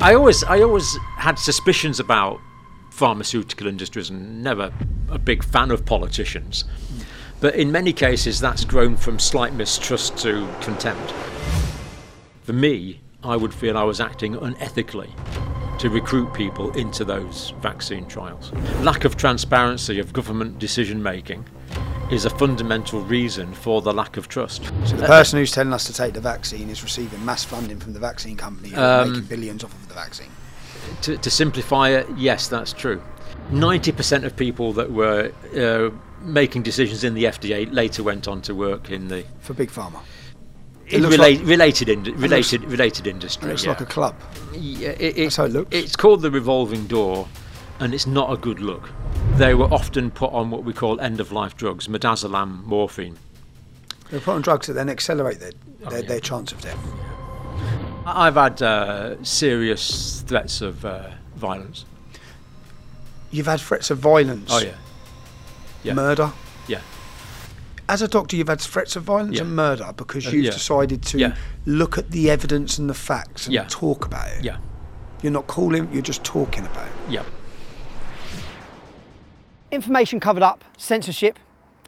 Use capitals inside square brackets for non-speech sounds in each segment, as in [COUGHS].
I always, I always had suspicions about pharmaceutical industries and never a big fan of politicians. But in many cases, that's grown from slight mistrust to contempt. For me, I would feel I was acting unethically to recruit people into those vaccine trials. Lack of transparency of government decision making is a fundamental reason for the lack of trust. So the person who's telling us to take the vaccine is receiving mass funding from the vaccine company are making billions off of the vaccine. to, to simplify it, yes, that's true. 90% of people that were uh, making decisions in the FDA later went on to work in the For Big Pharma. in looks rela- like- related, in- looks- related, related industry. It looks yeah. like a club. Yeah, it, it- That's how it looks. It's called the revolving door, and it's not a good look. They were often put on what we call end of life drugs, midazolam, morphine. They're put on drugs that then accelerate their, their, yeah. their chance of death. I've had uh, serious threats of uh, violence. You've had threats of violence, Oh, yeah. Yeah. murder. Yeah. As a doctor, you've had threats of violence Yeah. and murder because Uh, you've yeah. decided to look at the evidence and the facts and talk about it. Yeah. You're not calling, you're just talking about it. Yeah. Information covered up, censorship,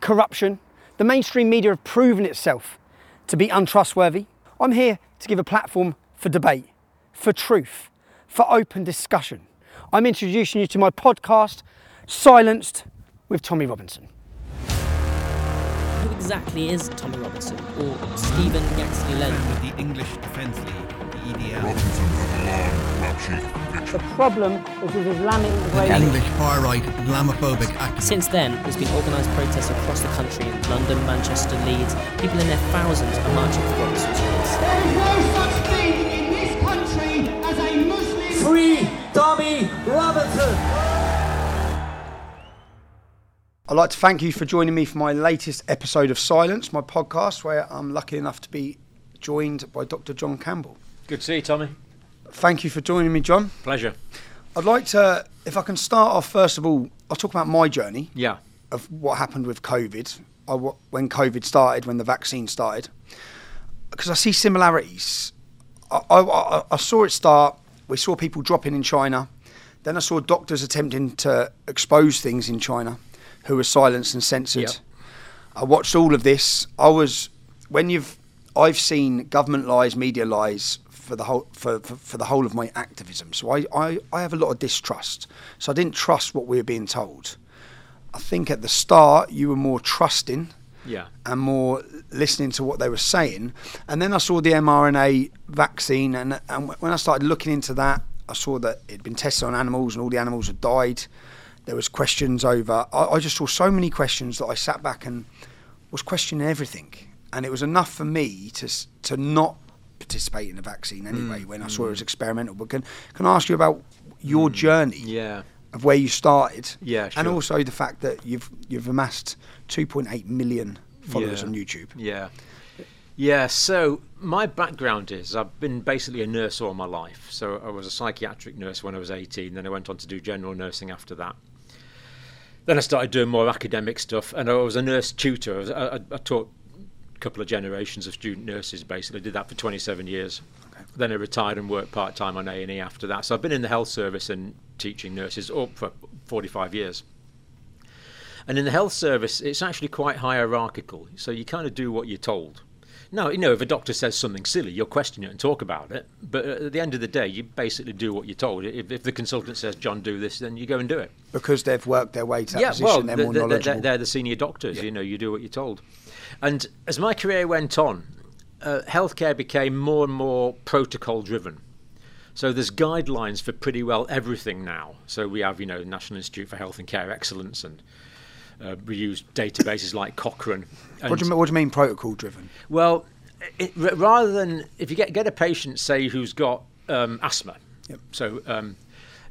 corruption. The mainstream media have proven itself to be untrustworthy. I'm here to give a platform for debate, for truth, for open discussion. I'm introducing you to my podcast, Silenced with Tommy Robinson. Who exactly is Tommy Robinson or Stephen Yaxley Lennon? with the English Defence League, the EDL. Robinson has alarmed black sheep The problem is with Islamic English far-right Islamophobic activists. Since then, there's been organised protests across the country in London, Manchester, Leeds. People in their thousands are marching for Robinson streets. There is no such thing in this country as a Muslim. Free Tommy Robinson! I'd like to thank you for joining me for my latest episode of Silence, my podcast, where I'm lucky enough to be joined by Dr. John Campbell. Good to see you, Tommy. Thank you for joining me, John. Pleasure. I'd like to, if I can start off, first of all, I'll talk about my journey Yeah. of what happened with COVID, uh, I, when COVID started, when the vaccine started, because I see similarities. I, I, I- I saw it start. We saw people dropping in China. Then I saw doctors attempting to expose things in China, who were silenced and censored. Yep. I watched all of this. I was when you've I've seen government lies, media lies for the whole for, for, for the whole of my activism. So I, I, I have a lot of distrust. So I didn't trust what we were being told. I think at the start you were more trusting Yeah. and more listening to what they were saying. And then I saw the mRNA vaccine, and, and when I started looking into that, I saw that it'd been tested on animals and all the animals had died. There was questions over. I, I just saw so many questions that I sat back and was questioning everything. And it was enough for me to to not participate in the vaccine hmm. anyway when I saw it was hmm. experimental. But can can I ask you about your hmm. journey? Yeah. of where you started. Yeah, And also the fact that you've you've amassed 2.8 million followers Yeah. on YouTube. Yeah. Yeah, so my background is I've been basically a nurse all my life. So I was a psychiatric nurse when I was 18, then I went on to do general nursing after that. Then I started doing more academic stuff, and I was a nurse tutor. I, was, I, I- taught couple of generations of student nurses, basically. Did that for 27 years. Then I retired and worked part time on A and E after that. So I've been in the health service and teaching nurses up for 45 years. And in the health service, it's actually quite hierarchical. So you kind of do what you're told. Now, you know, if a doctor says something silly, you'll question it and talk about it. But at the end of the day, you basically do what you're told. If, if the consultant says, John, do this, then you go and do it. Because they've worked their way to that yeah, position, well, they're they're, more they're- knowledgeable. they're the senior doctors. You know, you do what you're told. And as my career went on, uh, healthcare became more and more protocol driven. So there's guidelines for pretty well everything now. So we have, you know, the National Institute for Health and Care Excellence, and uh, we use databases like Cochrane. what, do you, mean- what do you mean protocol driven? well, it, rather than if you get get a patient, say who's got um, asthma, Yep. so um,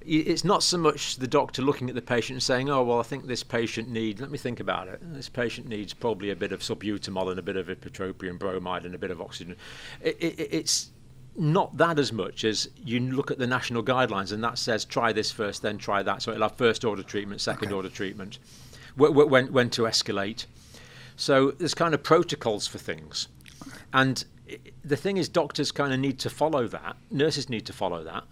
it's not so much the doctor looking at the patient and saying, "Oh, well, I think this patient needs." Let me think about it. This patient needs probably a bit of salbutamol and a bit of ipratropium bromide and a bit of oxygen. It, it, it's not that as much as you look at the national guidelines and that says try this first, then try that. So it'll have first order treatment, second order treatment, wh- wh- when when to escalate. So there's kind of protocols for things. And the thing is, doctors kind of need to follow that. Nurses need to follow that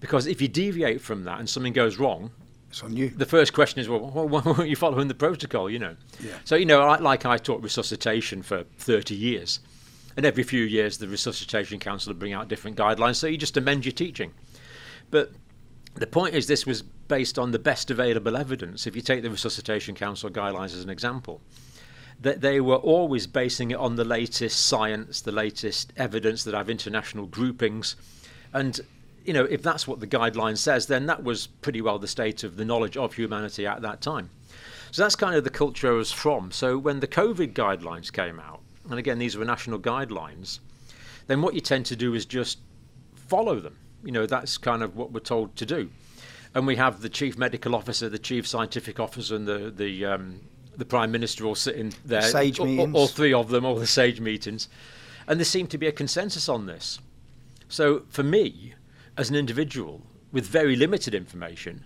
Because if you deviate from that and something goes wrong, It's on you. the first question is, well, [LAUGHS] why weren't you following the protocol? You know. Yeah. So you know, I, like I taught resuscitation for 30 years, and every few years the resuscitation council would bring out different guidelines. So you just amend your teaching. But the point is, this was based on the best available evidence. If you take the resuscitation council guidelines as an example, that they were always basing it on the latest science, the latest evidence that have international groupings, and you know if that's what the guideline says, then that was pretty well the state of the knowledge of humanity at that time. So that's kind of the culture I was from. So when the COVID guidelines came out, and again these were national guidelines, then what you tend to do is just follow them. You know that's kind of what we're told to do. And we have the chief medical officer, the chief scientific officer, and the the um, the prime minister all sitting there. Sage all- meetings. all three of them, all the sage meetings, and there seemed to be a consensus on this. So for me, as an individual with very limited information,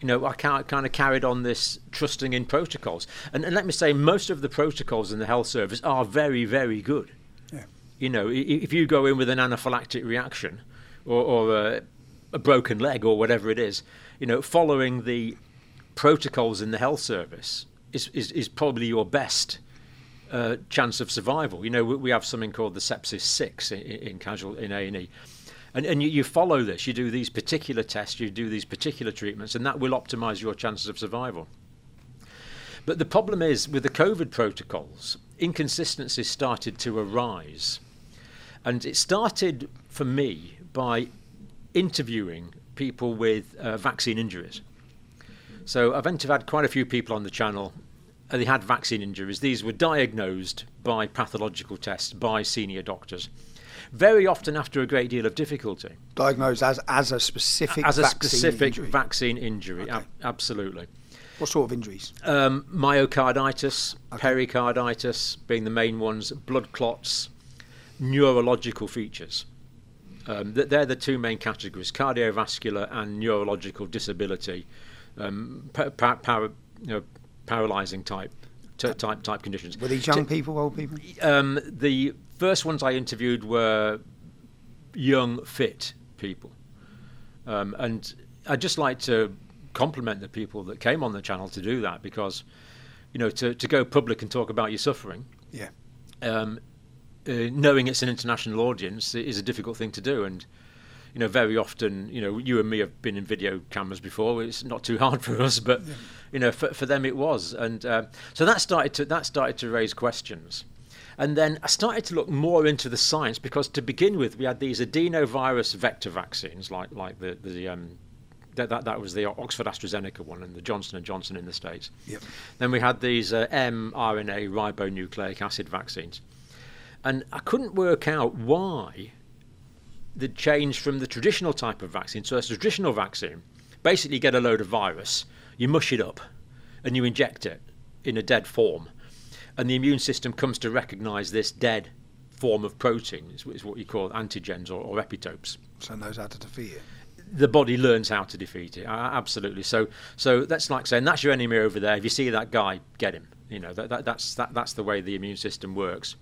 you know, I kind of carried on this trusting in protocols. And, and let me say, most of the protocols in the health service are very, very good. Yeah. You know, if you go in with an anaphylactic reaction or, or a, a broken leg or whatever it is, you know, following the protocols in the health service is, is, is probably your best uh, chance of survival. You know, we, we have something called the sepsis six in, in casual in A and E, and and you, you follow this. You do these particular tests, you do these particular treatments, and that will optimise your chances of survival. But the problem is with the COVID protocols, inconsistencies started to arise, and it started for me by interviewing people with uh, vaccine injuries. So I've interviewed quite a few people on the channel. They had vaccine injuries. These were diagnosed by pathological tests by senior doctors, very often after a great deal of difficulty. Diagnosed as as a specific As a vaccine specific injury. vaccine injury, Okay. ab- absolutely. what sort of injuries? Um, myocarditis, pericarditis being the main ones, blood clots, neurological features. Um, th- they're the two main categories: cardiovascular and neurological disability, um, pa- pa- para, you know, paralyzing type t- type type conditions. Were these young people, old people? Um, the first ones I interviewed were young, fit people, um, and I'd just like to compliment the people that came on the channel to do that because, you know, to, to go public and talk about your suffering, Yeah. um, uh, knowing it's an international audience is a difficult thing to do, and you know, very often, you know, you and me have been in video cameras before. It's not too hard for us, but you know, for, for them it was, and uh, so that started to that started to raise questions. And then I started to look more into the science because to begin with, we had these adenovirus vector vaccines, like like the the um, that, that that was the Oxford AstraZeneca one and the Johnson and Johnson in the states. Yep. Then we had these uh, mRNA ribonucleic acid vaccines, and I couldn't work out why the change from the traditional type of vaccine. So, a traditional vaccine, basically, you get a load of virus, you mush it up, and you inject it in a dead form, and the immune system comes to recognise this dead form of protein, is, is what you call antigens or, or epitopes So knows how to defeat it. the body learns how to defeat it. Absolutely. So, so that's like saying that's your enemy over there. If you see that guy, get him. You know that, that that's that, that's the way the immune system works.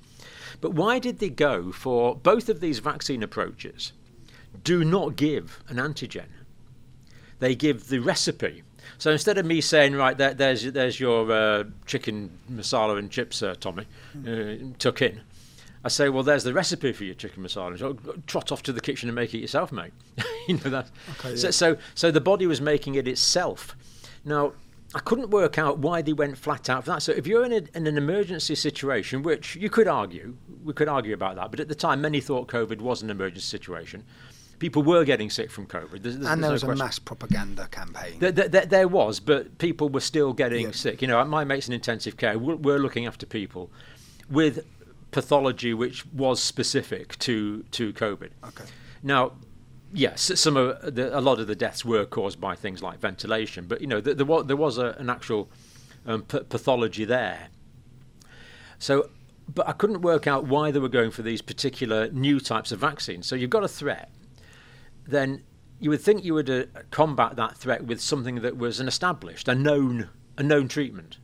But why did they go for both of these vaccine approaches? Do not give an antigen. They give the recipe. So instead of me saying, right, there, there's there's your uh, chicken masala and chips, uh, Tommy, uh, tuck in. I say, well, there's the recipe for your chicken masala. and so, Trot off to the kitchen and make it yourself, mate. [LAUGHS] you know that. Okay, so, yeah. so, so the body was making it itself. Now, I couldn't work out why they went flat out for that. So, if you're in, a, in an emergency situation, which you could argue, we could argue about that, but at the time, many thought COVID was an emergency situation. People were getting sick from COVID. There's, there's And there no was a question. mass propaganda campaign. There, there, there- there was, but people were still getting Yeah. sick. You know, my mate's in intensive care. We're, we're looking after people with pathology which was specific to to COVID. Okay. Now, yes, some of the, a lot of the deaths were caused by things like ventilation, but you know, there, there was there was a, an actual um, p- pathology there. So, but I couldn't work out why they were going for these particular new types of vaccines. So you've got a threat, then you would think you would uh, combat that threat with something that was an established, a known, a known treatment,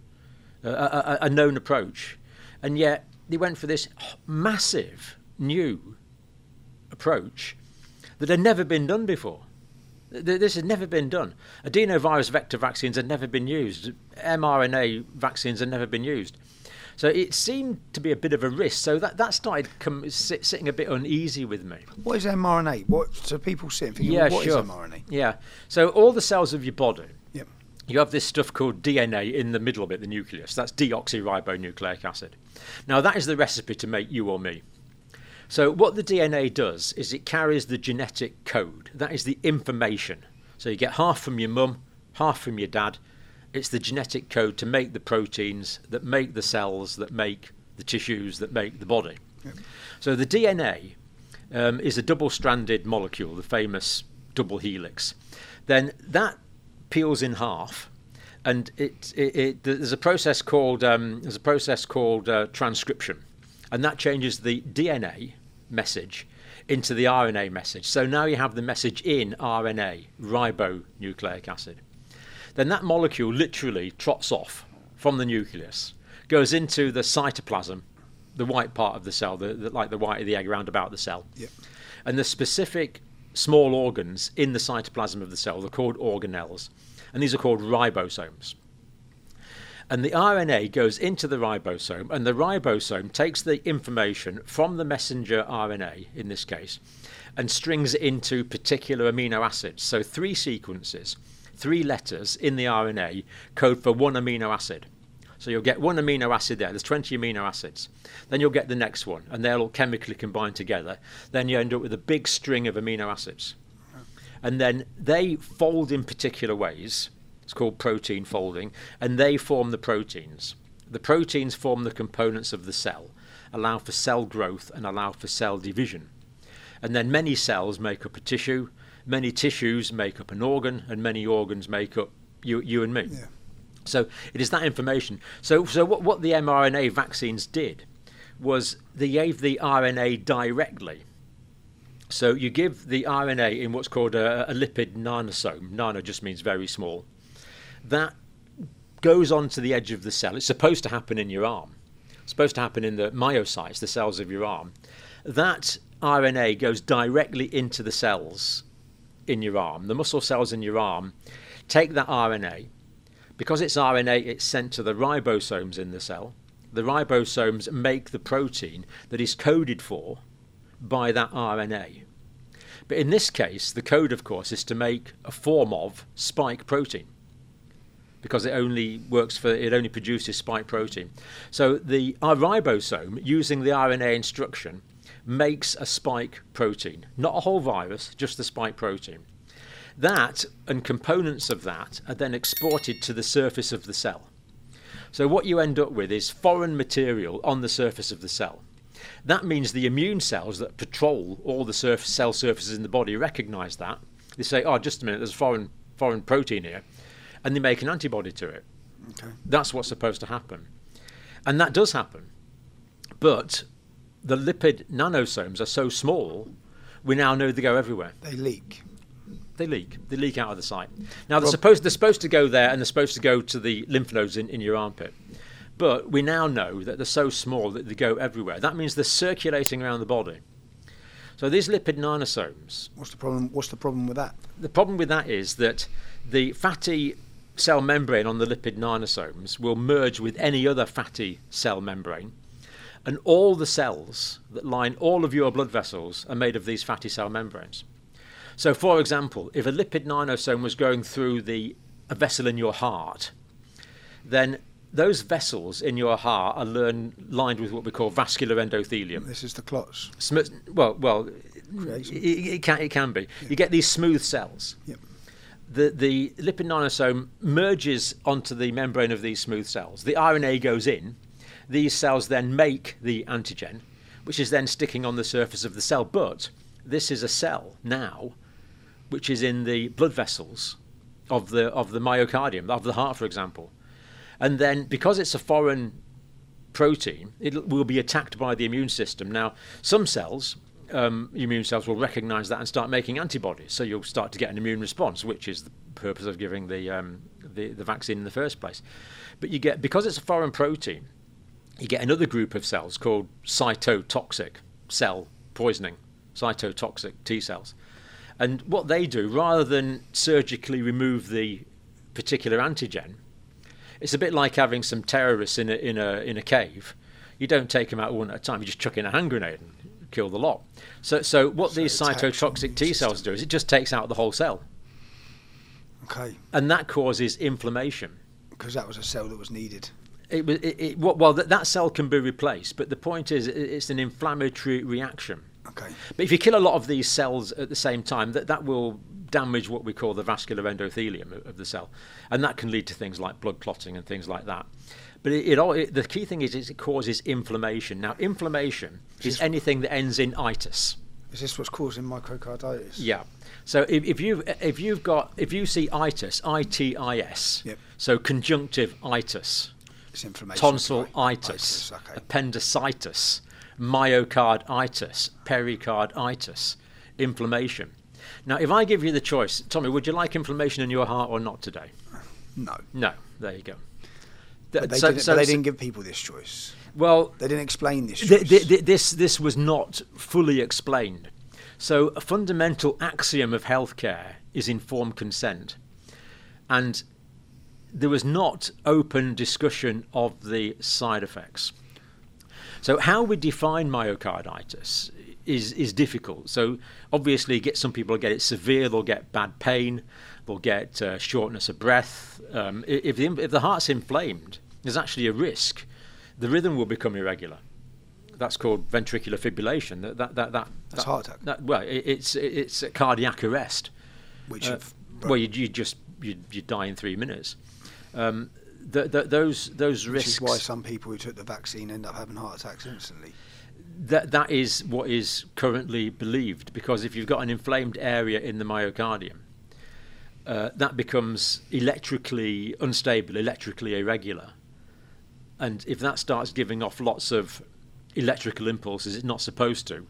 a, a, a known approach, and yet they went for this massive new approach that had never been done before. This has never been done. Adenovirus vector vaccines had never been used. mRNA vaccines had never been used. So it seemed to be a bit of a risk. So that, that started com- sit, sitting a bit uneasy with me. What is mRNA? What so people sit and think, yeah, well, what is sure. mRNA? Yeah. So all the cells of your body, Yep. you have this stuff called DNA in the middle of it, the nucleus. That's deoxyribonucleic acid. Now, that is the recipe to make you or me. So, what the DNA does is it carries the genetic code. That is the information. So, you get half from your mum, half from your dad. It's the genetic code to make the proteins that make the cells, that make the tissues, that make the body. So, the DNA um, is a double stranded molecule, the famous double helix. Then that peels in half and it, it, it there's a process called um, there's a process called uh, transcription, and that changes the DNA message into the RNA message. So now you have the message in RNA, ribonucleic acid. Then that molecule literally trots off from the nucleus, goes into the cytoplasm, the white part of the cell, the, the, like the white of the egg around about the cell, Yep. and the specific small organs in the cytoplasm of the cell are called organelles, and these are called ribosomes. And the RNA goes into the ribosome, and the ribosome takes the information from the messenger RNA, in this case, and strings it into particular amino acids. So, three sequences, three letters in the RNA code for one amino acid. So, you'll get one amino acid there, there's 20 amino acids. Then you'll get the next one, and they'll all chemically combine together. Then you end up with a big string of amino acids and then they fold in particular ways. It's called protein folding, and they form the proteins. The proteins form the components of the cell, allow for cell growth and allow for cell division. And then many cells make up a tissue, many tissues make up an organ, and many organs make up you, you and me. Yeah. So it is that information. So, so what, what the mRNA vaccines did was they gave the RNA directly. So you give the RNA in what's called a, a lipid nanosome. Nano just means very small. That goes onto the edge of the cell. It's supposed to happen in your arm. It's supposed to happen in the myocytes, the cells of your arm. That RNA goes directly into the cells in your arm. The muscle cells in your arm take that RNA. Because it's RNA, it's sent to the ribosomes in the cell. The ribosomes make the protein that is coded for by that RNA. But in this case, the code, of course, is to make a form of spike protein because it only works for it only produces spike protein. So the ribosome, using the RNA instruction, makes a spike protein, not a whole virus, just the spike protein. That and components of that are then exported to the surface of the cell. So what you end up with is foreign material on the surface of the cell. That means the immune cells that patrol all the surf- cell surfaces in the body recognize that. They say, "Oh, just a minute, there's a foreign foreign protein here," and they make an antibody to it. Okay. That's what's supposed to happen, and that does happen. But the lipid nanosomes are so small, we now know they go everywhere. They leak. They leak. They leak out of the site. Now they're supposed they're supposed to go there, and they're supposed to go to the lymph nodes in, in your armpit. But we now know that they're so small that they go everywhere. That means they're circulating around the body. So these lipid nanosomes, What's the problem? What's the problem with that? the problem with that is that the fatty cell membrane on the lipid nanosomes will merge with any other fatty cell membrane, and all the cells that line all of your blood vessels are made of these fatty cell membranes. So, for example, if a lipid nanosome was going through the a vessel in your heart, then those vessels in your heart are learn, lined with what we call vascular endothelium. This is the clots. Sm- well, well, it, it can it can be. You get these smooth cells. Yep. The the lipid nanosome merges onto the membrane of these smooth cells. The RNA goes in. These cells then make the antigen, which is then sticking on the surface of the cell. But this is a cell now, which is in the blood vessels of the of the myocardium of the heart, for example. And then because it's a foreign protein, it will be attacked by the immune system. Now, some cells, um, immune cells, will recognise that and start making antibodies. So you'll start to get an immune response, which is the purpose of giving the, um, the the vaccine in the first place. But you get because it's a foreign protein, you get another group of cells called cytotoxic cell poisoning, cytotoxic T cells. And what they do, rather than surgically remove the particular antigen, it's a bit like having some terrorists in a, in a, in a cave. You don't take them out one at a time, you just chuck in a hand grenade and kill the lot. So, so what So these cytotoxic T cells do is it just takes out the whole cell. Okay, And that causes inflammation. because that was a cell that was needed. It, wa- it, it, well, that, that cell can be replaced, but the point is, it's an inflammatory reaction. Okay, But if you kill a lot of these cells at the same time, that, that will damage what we call the vascular endothelium of, the cell, and that can lead to things like blood clotting and things like that. But it, it, all, it the key thing is, is it causes inflammation. Now, inflammation is anything that ends in itis. is this what's causing myocarditis? Yeah. So if, if you if you've got if you see itis, I T I S, Yep. so conjunctive itis, It's inflammation. tonsillitis, okay. appendicitis, myocarditis, pericarditis, inflammation. Now, if I give you the choice, Tommy, would you like inflammation in your heart or not today? No, No. There you go. but they, So- didn't, so- they didn't give people this choice. Well, They didn't explain this th- th- th- this this was not fully explained. So a fundamental axiom of healthcare is informed consent, and there was not open discussion of the side effects. So how we define myocarditis is is difficult. So obviously, get some people get it severe, they'll get bad pain, they'll get uh, shortness of breath. Um, if the if the heart's inflamed, there's actually a risk. The rhythm will become irregular. That's called ventricular fibrillation. That that that, that That's that- heart attack. that- well, it, it's it's a cardiac arrest. which Uh, well, you, you just you, you die in three minutes. Um, th th those those which risks. is why some people who took the vaccine end up having heart attacks instantly. that that is what is currently believed because if you've got an inflamed area in the myocardium, uh, that becomes electrically unstable, electrically irregular, and if that starts giving off lots of electrical impulses it's not supposed to,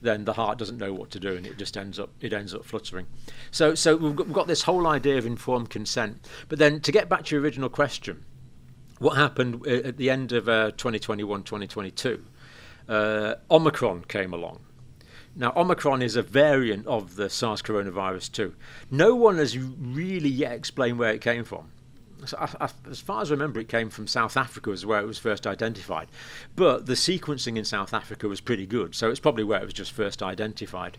then the heart doesn't know what to do and it just ends up it ends up fluttering. So so we've got, we've got this whole idea of informed consent. But then to get back to your original question, what happened uh, at the end of uh, 2021 2022? uh, Omicron came along. Now, Omicron is a variant of the SARS coronavirus 2. No one has really yet explained where it came from. So I, I, as far as I remember, it came from South Africa, was where it was first identified. But the sequencing in South Africa was pretty good, so it's probably where it was just first identified.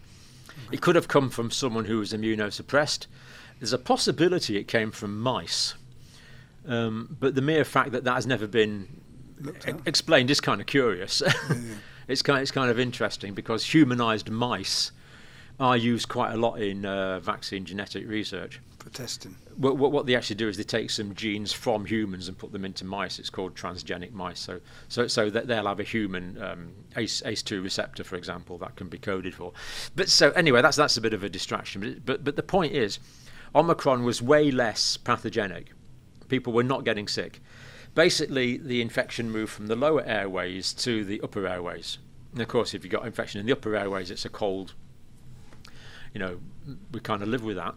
It could have come from someone who was immunosuppressed. There's a possibility it came from mice. Um, but the mere fact that that has never been e- explained is kind of curious. [LAUGHS] it's kind it's kind of interesting because humanized mice are used quite a lot in uh, vaccine genetic research. For testing. What, what, what they actually do is they take some genes from humans and put them into mice. It's called transgenic mice. So so so that they'll have a human um, ACE ACE2 receptor, for example, that can be coded for. But so anyway, that's that's a bit of a distraction. But but, but the point is, Omicron was way less pathogenic. People were not getting sick. Basically, the infection moved from the lower airways to the upper airways. And of course, if you've got infection in the upper airways, it's a cold. You know, we kind of live with that.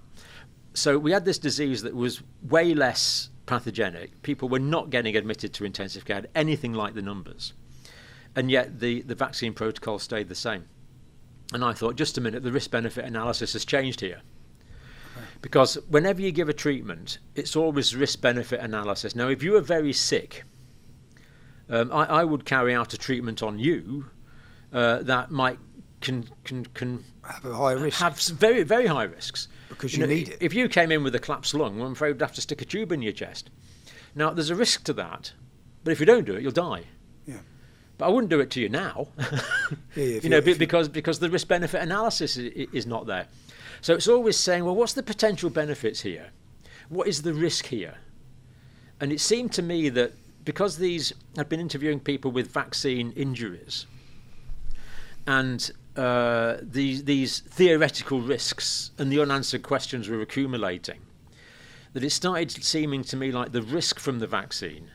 So we had this disease that was way less pathogenic. People were not getting admitted to intensive care, anything like the numbers. And yet the, the vaccine protocol stayed the same. And I thought, just a minute, the risk benefit analysis has changed here. Because whenever you give a treatment, it's always risk benefit analysis. Now, if you are very sick, um, I, I would carry out a treatment on you uh, that might can, can, can Have a high risk. have very very high risks Because you need it. If you came in with a collapsed lung, I'm afraid we'd have to stick a tube in your chest. Now there's a risk to that, but if you don't do it, you'll die. Yeah. But I wouldn't do it to you now. [LAUGHS] Yeah, yeah, you know, you- be- you- because because the risk benefit analysis i- i- is not there. So it's always saying, well, what's the potential benefits here? What is the risk here? And it seemed to me that because these I'd been interviewing people with vaccine injuries, and uh, these these theoretical risks and the unanswered questions were accumulating, that it started seeming to me like the risk from the vaccine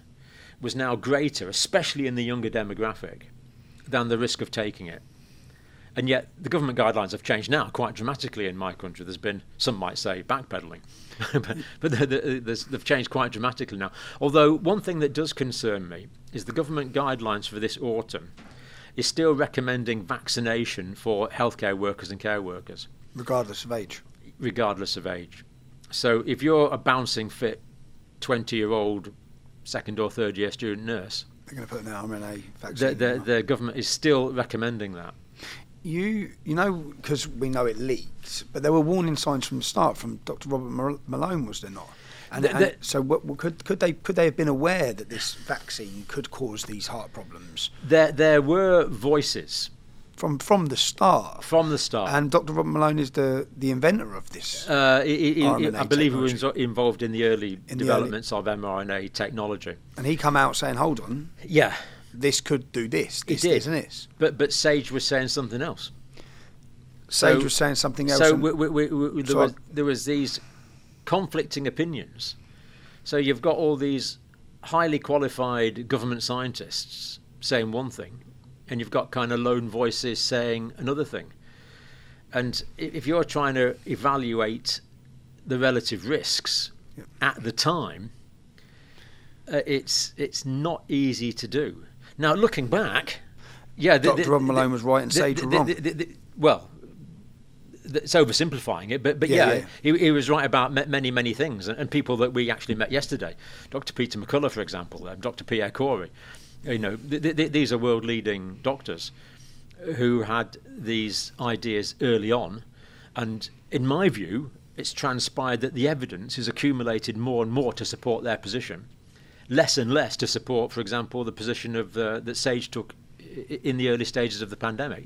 was now greater, especially in the younger demographic, than the risk of taking it. And yet, the government guidelines have changed now quite dramatically in my country. There's been, some might say, backpedaling, [LAUGHS] but, but they've changed quite dramatically now. Although, one thing that does concern me is the government guidelines for this autumn is still recommending vaccination for healthcare workers and care workers. regardless of age. regardless of age. So if you're a bouncing fit 20 year old second or third year student nurse, They're going to put an mRNA the, vaccine. the, in. the government is still recommending that. You, you know, because we know it leaked, but there were warning signs from the start from Dr. Robert Malone, was there not? And, The- and so, what, could could they could they have been aware that this vaccine could cause these heart problems There, there were voices from from the start? from the start. And Dr. Robert Malone is the the inventor of this. uh, he- he- RNA I believe he was involved in the early In the early- developments of mRNA technology. and he come out saying, "Hold on, Yeah, this could do this, this, did. this, and this." but but Sage was saying something else. Sage So- was saying something else. So we, we, we, we, there, So was, I- there was these conflicting opinions. So you've got all these highly qualified government scientists saying one thing, and you've got kind of lone voices saying another thing. And if you're trying to evaluate the relative risks at the time, uh, it's it's not easy to do. Now looking back, yeah, the, Dr. Rob Malone was right and Sage the- were wrong. the- the- well, it's oversimplifying it, but but Yeah, yeah, yeah. He, he was right about many many things, and, and people that we actually met yesterday, Dr. Peter McCullough, for example, um, Dr. Pierre Kory, you know, th- th- these are world leading doctors who had these ideas early on, and in my view, it's transpired that the evidence has accumulated more and more to support their position, less and less to support, for example, the position of uh, that Sage took in the early stages of the pandemic.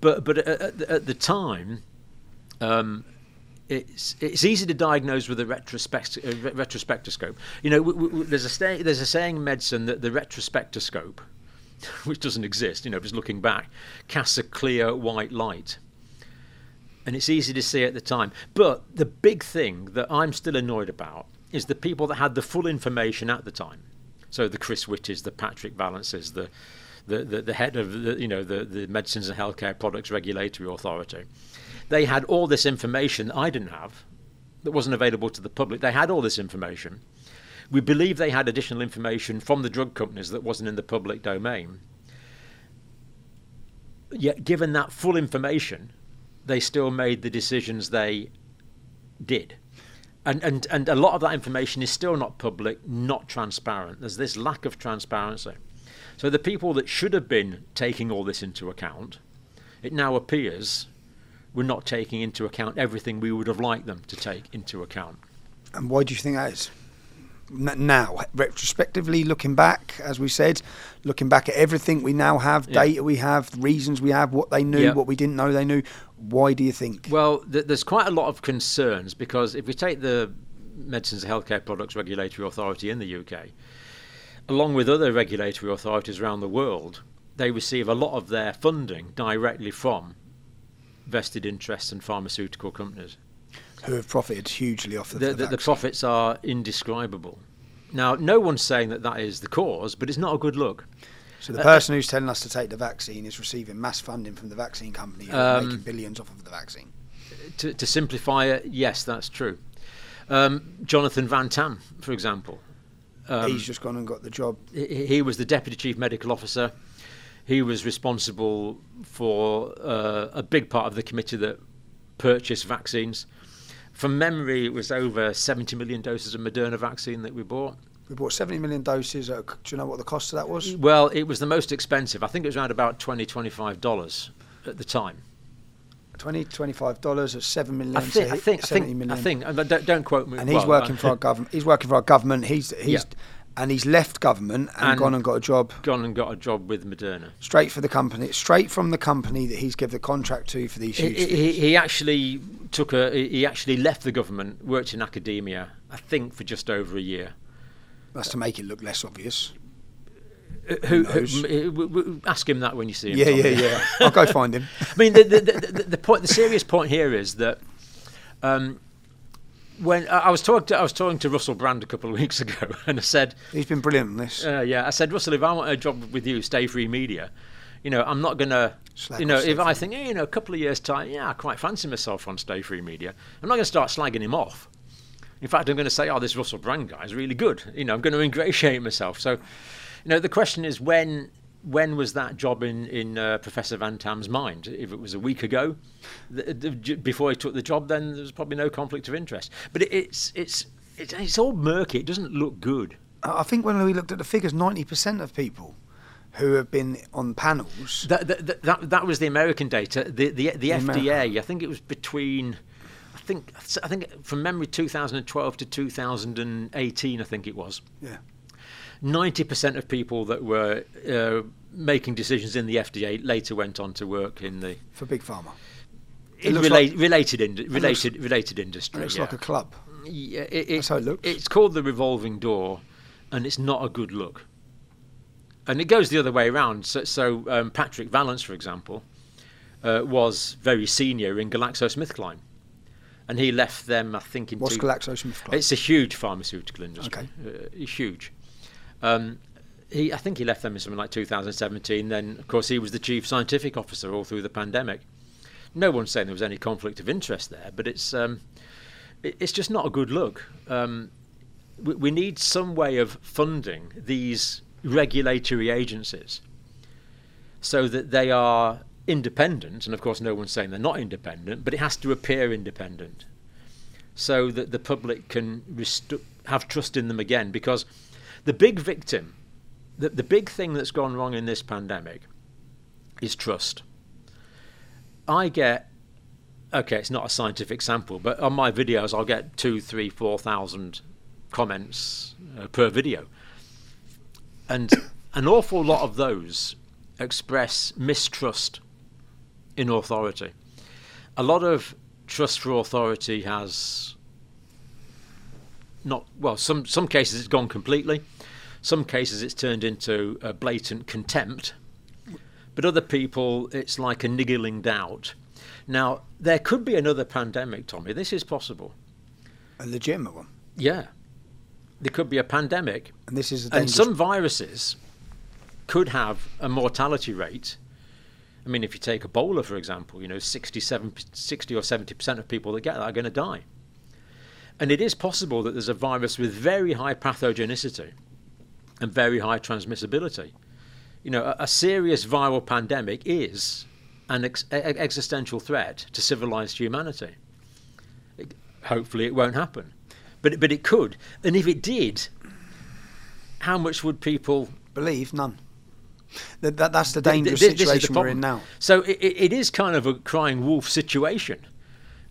But but at, at, the- time, um, it's it's easy to diagnose with a retrospect, a retrospectoscope. You know, w- w- there's a there's a saying in medicine that the retrospectoscope, [LAUGHS] which doesn't exist, you know, just looking back, casts a clear white light. And it's easy to see at the time. But the big thing that I'm still annoyed about is the people that had the full information at the time. So the Chris Whitties, the Patrick Vallances, the the, the, head of the you know the, the Medicines and Healthcare Products Regulatory Authority. They had all this information I didn't have, that wasn't available to the public. They had all this information. We believe they had additional information from the drug companies that wasn't in the public domain. Yet, given that full information, they still made the decisions they did. And, and, and a lot of that information is still not public, not transparent. There's this lack of transparency. So the people that should have been taking all this into account, it now appears we're not taking into account everything we would have liked them to take into account. And why do you think that is? Now, retrospectively, looking back, as we said, looking back at everything we now have, Yeah. data we have, reasons we have, what they knew, Yeah. what we didn't know they knew. Why do you think? Well, th- there's quite a lot of concerns because if we take the Medicines and Healthcare Products Regulatory Authority in the UK, along with other regulatory authorities around the world, they receive a lot of their funding directly from vested interests and pharmaceutical companies. Who have profited hugely off of The, the, the, the profits are indescribable. Now, no one's saying that that is the cause, but it's not a good look. So uh, the person who's telling us to take the vaccine is receiving mass funding from the vaccine company, Um, making billions off of the vaccine. To, to simplify it, yes, that's true. Um, Jonathan Van Tam, for example, um, He's just gone and got the job. he, he was the deputy chief medical officer. He was responsible for uh, a big part of the committee that purchased vaccines. From memory, it was over 70 million doses of Moderna vaccine that we bought. We bought 70 million doses. At, do you know what the cost of that was? Well, it was the most expensive. I think it was around about 20 $25 at the time. 20 25 dollars at 7 million. I think, I think, I 70 think, I think, and don't, don't quote me. and he's well, working for our government. He's working for our government. He's he's Yeah. and he's left government and, And- gone and got a job gone and got a job with Moderna. straight for the company, straight from the company that he's given the contract to for these He, he, he actually took a. He actually left the government, worked in academia, I think, for just over a year. That's to make it look less obvious. Who, who, who- who- ask him that when you see him. Yeah, yeah, yeah. [LAUGHS] I'll go find him. I mean, the, the, the, the, point, the serious point here is that um, when I was talking, to, I was talking to Russell Brand a couple of weeks [LAUGHS] ago, and I said, He's been brilliant on this. uh, "Yeah, I said, Russell, if I want a job with you, stay free media. You know, I'm not gonna, Slack you know, if I think, hey, you know, a couple of years time, yeah, I quite fancy myself on Stay Free Media. I'm not going to start slagging him off. In fact, I'm going to say, oh, this Russell Brand guy is really good. You know, I'm going to ingratiate myself. So, know, the question is when when was that job in in uh, Professor Van Tam's mind? If it was a week ago, th- th- j- before he took the job, then there was probably no conflict of interest. But it, it's it's it's it's all murky. It doesn't look good. I think when we looked at the figures, 90% of people who have been on panels. That that, that, that, was the American data. The the, the American. FDA, I think it was between. I think I think from memory, 2012 to 2018, I think it was. Yeah. 90% of people that were uh, making decisions in the FDA later went on to work in the For Big Pharma. in looks rela- like- related in, looks- related related industry. It looks yeah. like a club. Yeah, it, it, That's how it looks. It's called the revolving door, and it's not a good look. And it goes the other way around. So, so um, Patrick Vallance, for example, uh, was very senior in GlaxoSmithKline, and he left them, I think, in What's two- GlaxoSmithKline? It's a huge pharmaceutical industry. Okay. Uh, huge. Um, he, I think he left them in something like 2017. Then, of course, he was the chief scientific officer all through the pandemic. No one's saying there was any conflict of interest there, but it's um, it, it's just not a good look. Um, we, we need some way of funding these regulatory agencies so that they are independent. And of course, no one's saying they're not independent, but it has to appear independent so that the public can restu- have trust in them again. Because the big victim, the, the big thing that's gone wrong in this pandemic is trust. I get, okay, it's not a scientific sample, but on my videos, I'll get two, three, four thousand comments uh, per video. And an awful lot of those express mistrust in authority. A lot of trust for authority has not well some some cases it's gone completely. Some cases it's turned into a blatant contempt. But other people it's like a niggling doubt. Now there could be another pandemic tommy. This is possible. A legitimate one. yeah. There could be a pandemic. And this is a and some viruses could have a mortality rate. I mean, if you take Ebola, for example, you know, 67, 60 or 70% of people that get that are going to die. And it is possible that there's a virus with very high pathogenicity and very high transmissibility. You know, a, a serious viral pandemic is an ex- existential threat to civilized humanity. It- hopefully, it won't happen. But, but it could. And if it did, how much would people Believe none. That, that, that's the Th- th- dangerous is the situation we're in now. So it, it it is kind of a crying wolf situation.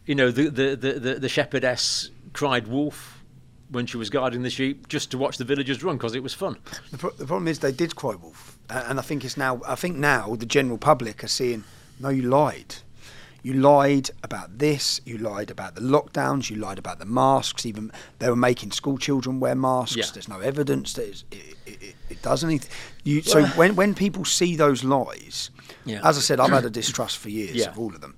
You know, the the, the, the, the shepherdess cried wolf when she was guarding the sheep just to watch the villagers run because it was fun. The, pro- the problem is they did cry wolf, A- and I think it's now. I think now the general public are seeing, no, you lied. You lied about this. You lied about the lockdowns. You lied about the masks. Even they were making school children wear masks. Yeah. There's no evidence that it, it, it does anything. You, so when when people see those lies, Yeah. as I said, I've had a distrust for years Yeah. of all of them.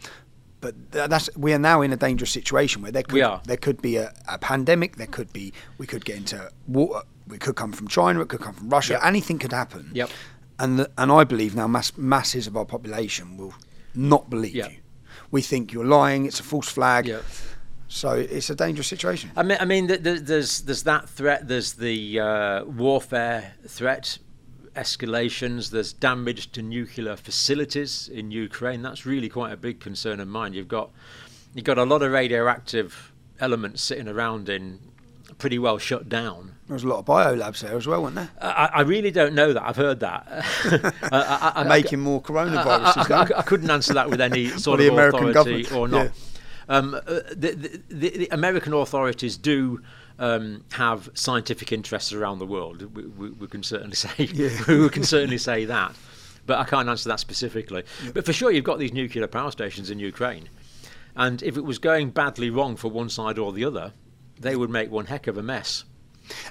But that's we are now in a dangerous situation where there could there could be a, a pandemic. There could be we could get into water. We could come from China. It could come from Russia. Yep. Anything could happen. Yep. And the, and I believe now mass, masses of our population will not believe Yep. you. We think you're lying. It's a false flag. Yep. So it's a dangerous situation. I mean, I mean, th- th- there's there's that threat. There's the uh, warfare threat escalations. There's damage to nuclear facilities in Ukraine. That's really quite a big concern of mine. You've got you've got a lot of radioactive elements sitting around in pretty well shut down. There's a lot of biolabs there as well, weren't there? I, I really don't know that. I've heard that. [LAUGHS] [LAUGHS] I, I, Making more coronaviruses. I, I, now. I couldn't answer that with any [LAUGHS] sort the of American authority government, or not. yeah. Um, uh, the, the, the American authorities do um, have scientific interests around the world. We, we, we can certainly [LAUGHS] say we can certainly say that, but I can't answer that specifically. But for sure, you've got these nuclear power stations in Ukraine, and if it was going badly wrong for one side or the other, they would make one heck of a mess.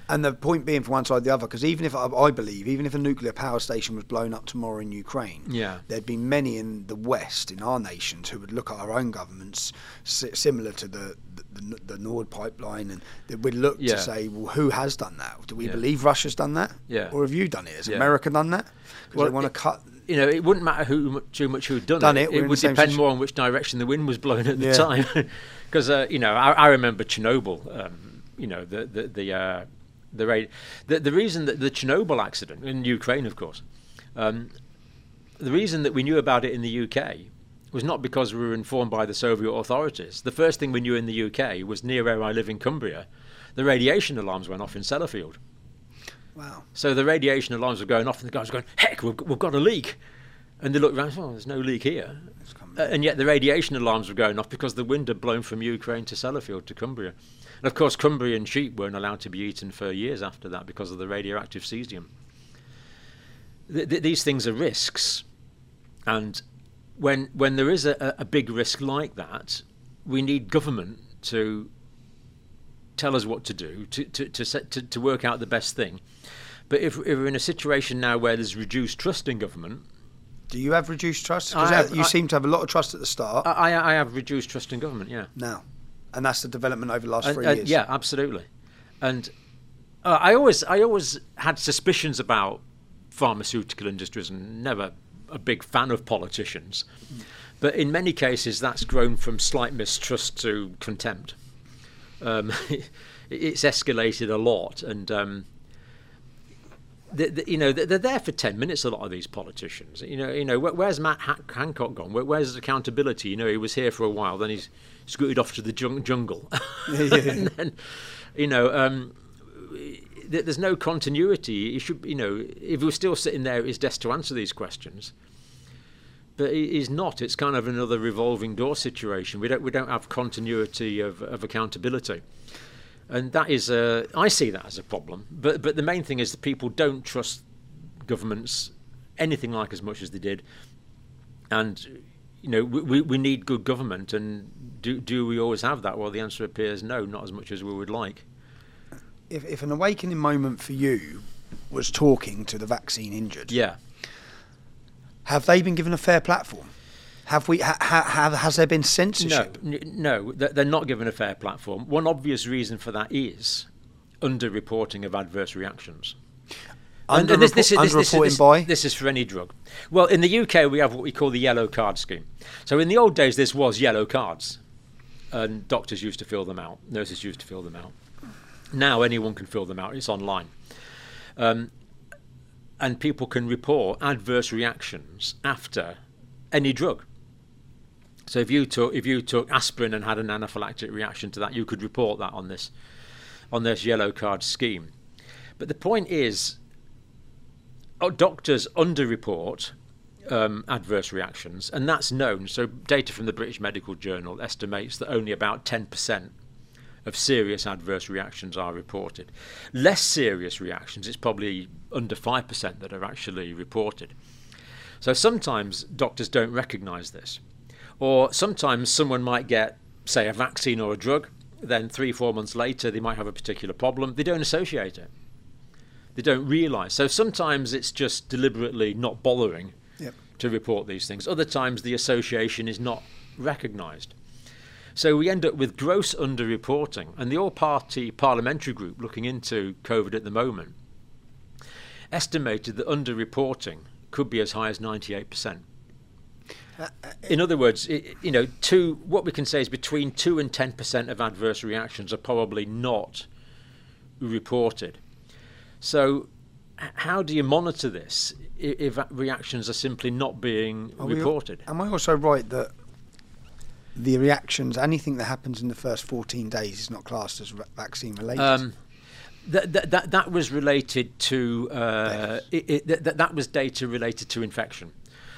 And the point being for one side or the other, because even if I, I believe, even if a nuclear power station was blown up tomorrow in Ukraine, Yeah. there'd be many in the West, in our nations, who would look at our own governments, similar to the the, the Nord pipeline, and they would look Yeah. to say, well, who has done that? Do we Yeah. believe Russia's done that? Yeah. Or have you done it? Has. America done that? Because Well, they want to cut. you know, it wouldn't matter who too much who'd done, Done it. it, It would depend more on which direction the wind was blowing at the time. [LAUGHS] Because uh, you know, I, I remember Chernobyl. Um, you know, the the the uh, the, the the reason that the Chernobyl accident in Ukraine, of course, Um, the reason that we knew about it in the UK was not because we were informed by the Soviet authorities. The first thing we knew in the UK was near where I live in Cumbria, the radiation alarms went off in Sellafield. Wow. So the radiation alarms were going off, and the guys were going, "Heck, we've, we've got a leak!" And they looked around, "Oh, there's no leak here." Uh, and yet the radiation alarms were going off because the wind had blown from Ukraine to Sellafield to Cumbria. And of course, Cumbrian sheep weren't allowed to be eaten for years after that because of the radioactive cesium. Th- th- these things are risks, and when when there is a, a big risk like that, we need government to tell us what to do to to to, set, to, to work out the best thing. But if, if we're in a situation now where there's reduced trust in government, Do you have reduced trust? Because you I- seem to have a lot of trust at the start I, I I have reduced trust in government. Yeah. now, and that's the development over the last And- three and- years. yeah, absolutely. And uh, I always, I always had suspicions about pharmaceutical industries, and never a big fan of politicians. But in many cases, that's grown from slight mistrust to contempt. Um, [LAUGHS] it's escalated a lot, and um, the, the, you know they're they're there for ten minutes. A lot of these politicians, you know, you know, where, where's Matt Hancock gone? Where, where's his accountability? You know, he was here for a while, then he's scooted off to the jung- jungle, [LAUGHS] and then, you know, um, there's no continuity. He should, you know, if he was still sitting there at his desk to answer these questions, but he's not. It's kind of another revolving door situation. We don't we don't have continuity of, of accountability, and that is a I see that as a problem. But but the main thing is that people don't trust governments anything like as much as they did, and you know we we, we need good government. And do do we always have that? Well, the answer appears no, not as much as we would like. If, if an awakening moment for you was talking to the vaccine injured, Yeah. have they been given a fair platform? Have we? Ha, ha, have, has there been censorship? No, n- no, they're not given a fair platform. One obvious reason for that is underreporting of adverse reactions. And- and this- this is- this- this underreporting this- by? This is for any drug. Well, in the UK, we have what we call the yellow card scheme. So in the old days, this was yellow cards, and doctors used to fill them out, nurses used to fill them out. Now anyone can fill them out. It's online. Um, and people can report adverse reactions after any drug. So if you took if you took aspirin and had an anaphylactic reaction to that, you could report that on this on this yellow card scheme. But the point is, oh, doctors underreport um, adverse reactions, and that's known. So data from the British Medical Journal estimates that only about 10% of serious adverse reactions are reported. Less serious reactions, it's probably under 5% that are actually reported. So sometimes doctors don't recognise this. Or sometimes someone might get, say, a vaccine or a drug, then three, four months later they might have a particular problem. They don't associate it. They don't realise. So sometimes it's just deliberately not bothering Yep. to report these things. Other times the association is not recognised. So we end up with gross underreporting. And the All Party Parliamentary Group looking into COVID at the moment estimated that underreporting could be as high as 98%. Uh, uh, In other words, i you know, two, what we can say is between 2 and 10% of adverse reactions are probably not reported. So, how do you monitor this if reactions are simply not being Are we- reported? Am I also right that the reactions, anything that happens in the first 14 days, is not classed as va- vaccine related? Um, that, that, that, that was related to uh, it, it, that, that was data related to infection.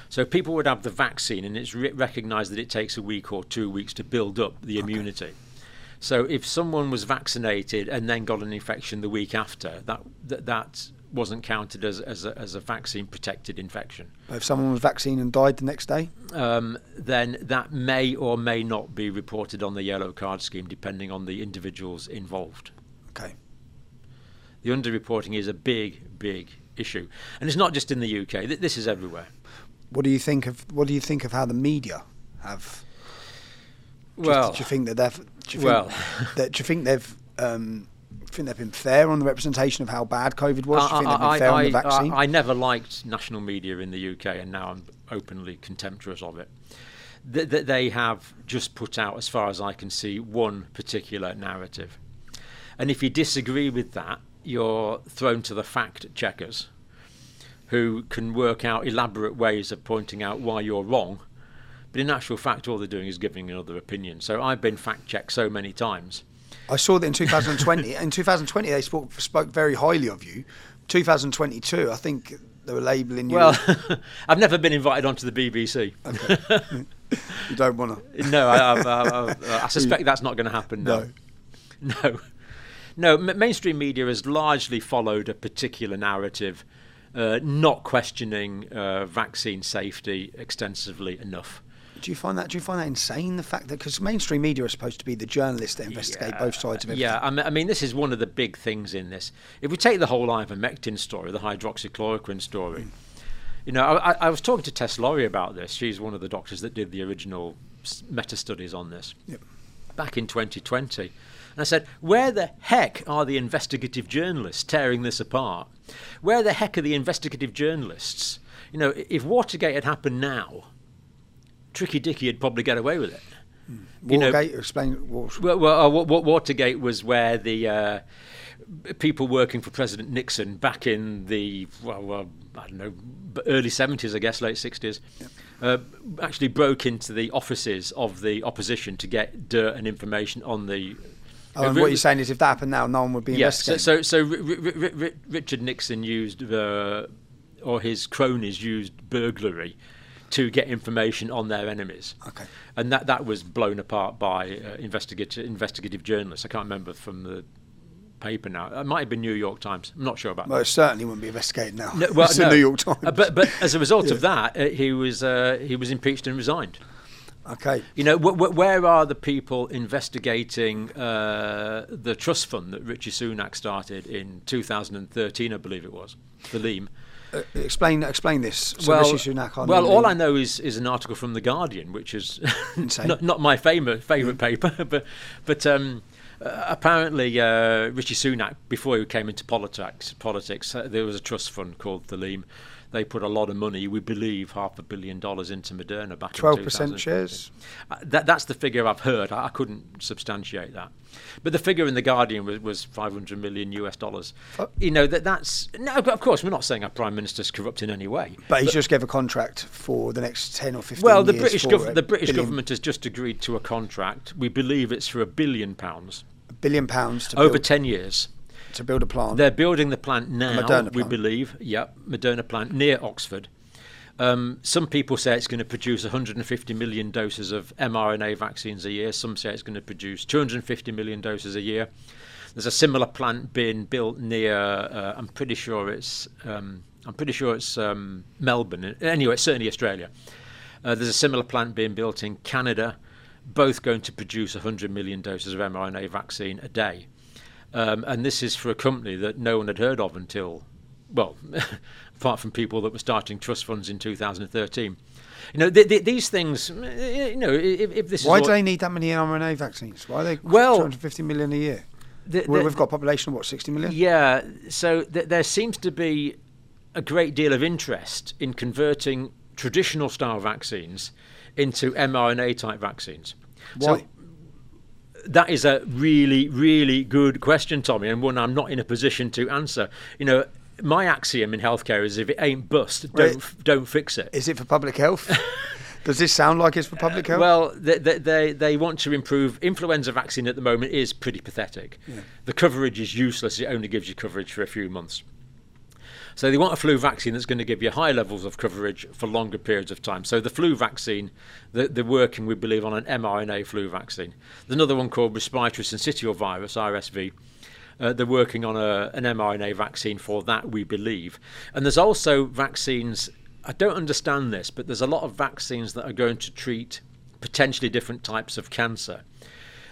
So people would have the vaccine, and it's re- recognised that it takes a week or two weeks to build up the immunity. So if someone was vaccinated and then got an infection the week after, that that, that wasn't counted as as a, as a vaccine protected infection. But if someone was vaccinated and died the next day, Um, then that may or may not be reported on the yellow card scheme, depending on the individuals involved. okay. The underreporting is a big, big issue, and it's not just in the UK. Th- This is everywhere. What do you think of what do you think of how the media have? do you- Well, do you think that they've? Do you think well. that, do you think they've? Um, think they've been fair on the representation of how bad COVID was? Do you think they've been fair on the vaccine? I, I never liked national media in the UK, and now I'm openly contemptuous of it. That that they have just put out, as far as I can see, one particular narrative, and if you disagree with that, you're thrown to the fact checkers, who can work out elaborate ways of pointing out why you're wrong. But in actual fact, all they're doing is giving another opinion. So I've been fact checked so many times. I saw that in 2020. [LAUGHS] in 2020, they spoke, spoke very highly of you. 2022, I think they were labelling you. Well, [LAUGHS] I've never been invited onto the BBC. you don't want to. [LAUGHS] no, I, I, I, I suspect that's not going to happen. No, no, no. m- mainstream media has largely followed a particular narrative, uh, not questioning uh, vaccine safety extensively enough. Do you find that? Do you find that insane? The fact that because mainstream media are supposed to be the journalists that investigate both sides of everything. Yeah, I mean, I mean, this is one of the big things in this. If we take the whole ivermectin story, the hydroxychloroquine story, you know, I, I was talking to Tess Lawrie about this. She's one of the doctors that did the original meta studies on this Yep. back in 2020. And I said, where the heck are the investigative journalists tearing this apart? Where the heck are the investigative journalists? You know, if Watergate had happened now, Tricky Dicky would probably get away with it. You know- Watergate, explain. What, Well, well uh, Wa- Wa- Watergate was where the uh, people working for President Nixon back in the well, well I don't know, early seventies, I guess, late sixties, uh, actually broke into the offices of the opposition to get dirt and information on the. oh, and what you're saying is, if that happened now, no one would be Yes, so investigating. so, so Ri- Ri- Ri- Richard Nixon used, uh, or his cronies used burglary to get information on their enemies. Okay. And that, that was blown apart by uh, investigative investigative journalists. I can't remember from the paper now. It might have been New York Times. I'm not sure about well, that. it certainly wouldn't be investigated now. No, well, [LAUGHS] it's no. the New York Times. Uh, but but as a result of [LAUGHS] that, uh, he was uh, he was impeached and resigned. okay. You know, wh- wh- where are the people investigating uh, the trust fund that Rishi Sunak started in 2013, I believe it was, the Leam? Uh, explain explain this. So well, Rishi Sunak on well, all I know is, is an article from the Guardian, which is [LAUGHS] not, not my favourite favourite paper, [LAUGHS] but but um, uh, apparently uh, Rishi Sunak, before he came into politics, politics, uh, there was a trust fund called the Leam. They put a lot of money, we believe, half a billion dollars into Moderna back in 12% shares? Uh, that, that's the figure I've heard. I, I couldn't substantiate that, but the figure in the Guardian was, was 500 million US dollars. Uh, you know that that's no. Of course, we're not saying our prime minister's corrupt in any way. But he just gave a contract for the next ten or fifteen. Well, the years British gov- the British billion, government has just agreed to a contract. We believe it's for a billion pounds A billion pounds to over build, ten years. To build a plant. They're building the plant now. Moderna we believe. Yep, Moderna plant near Oxford. Um, some people say it's going to produce 150 million doses of mRNA vaccines a year. Some say it's going to produce 250 million doses a year. There's a similar plant being built near. Uh, I'm pretty sure it's. Um, I'm pretty sure it's um, Melbourne. Anyway, it's certainly Australia. Uh, there's a similar plant being built in Canada, both going to produce 100 million doses of mRNA vaccine a day. Um, and this is for a company that no one had heard of until, well, [LAUGHS] apart from people that were starting trust funds in 2013. You know, th- th- these things, eh, you know, if, if this Why do they need that many mRNA vaccines? Why are they Well- 250 million a year? the- the- we've got a population of what 60 million. Yeah, so th- there seems to be a great deal of interest in converting traditional style vaccines into mRNA type vaccines. Why? So that is a really, really good question, Tommy, and one I'm not in a position to answer. You know, my axiom in healthcare is if it ain't bust, don't don't fix it. Is it for public health? [LAUGHS] Does this sound like it's for public health? Well, they, they, they, they want to improve. Influenza vaccine at the moment is pretty pathetic. The coverage is useless. It only gives you coverage for a few months. So they want a flu vaccine that's going to give you high levels of coverage for longer periods of time. So the flu vaccine, they're working, we believe, on an mRNA flu vaccine. There's another one called respiratory syncytial virus, RSV. Uh, they're working on a, an mRNA vaccine for that, we believe. And there's also vaccines. I don't understand this, but there's a lot of vaccines that are going to treat potentially different types of cancer.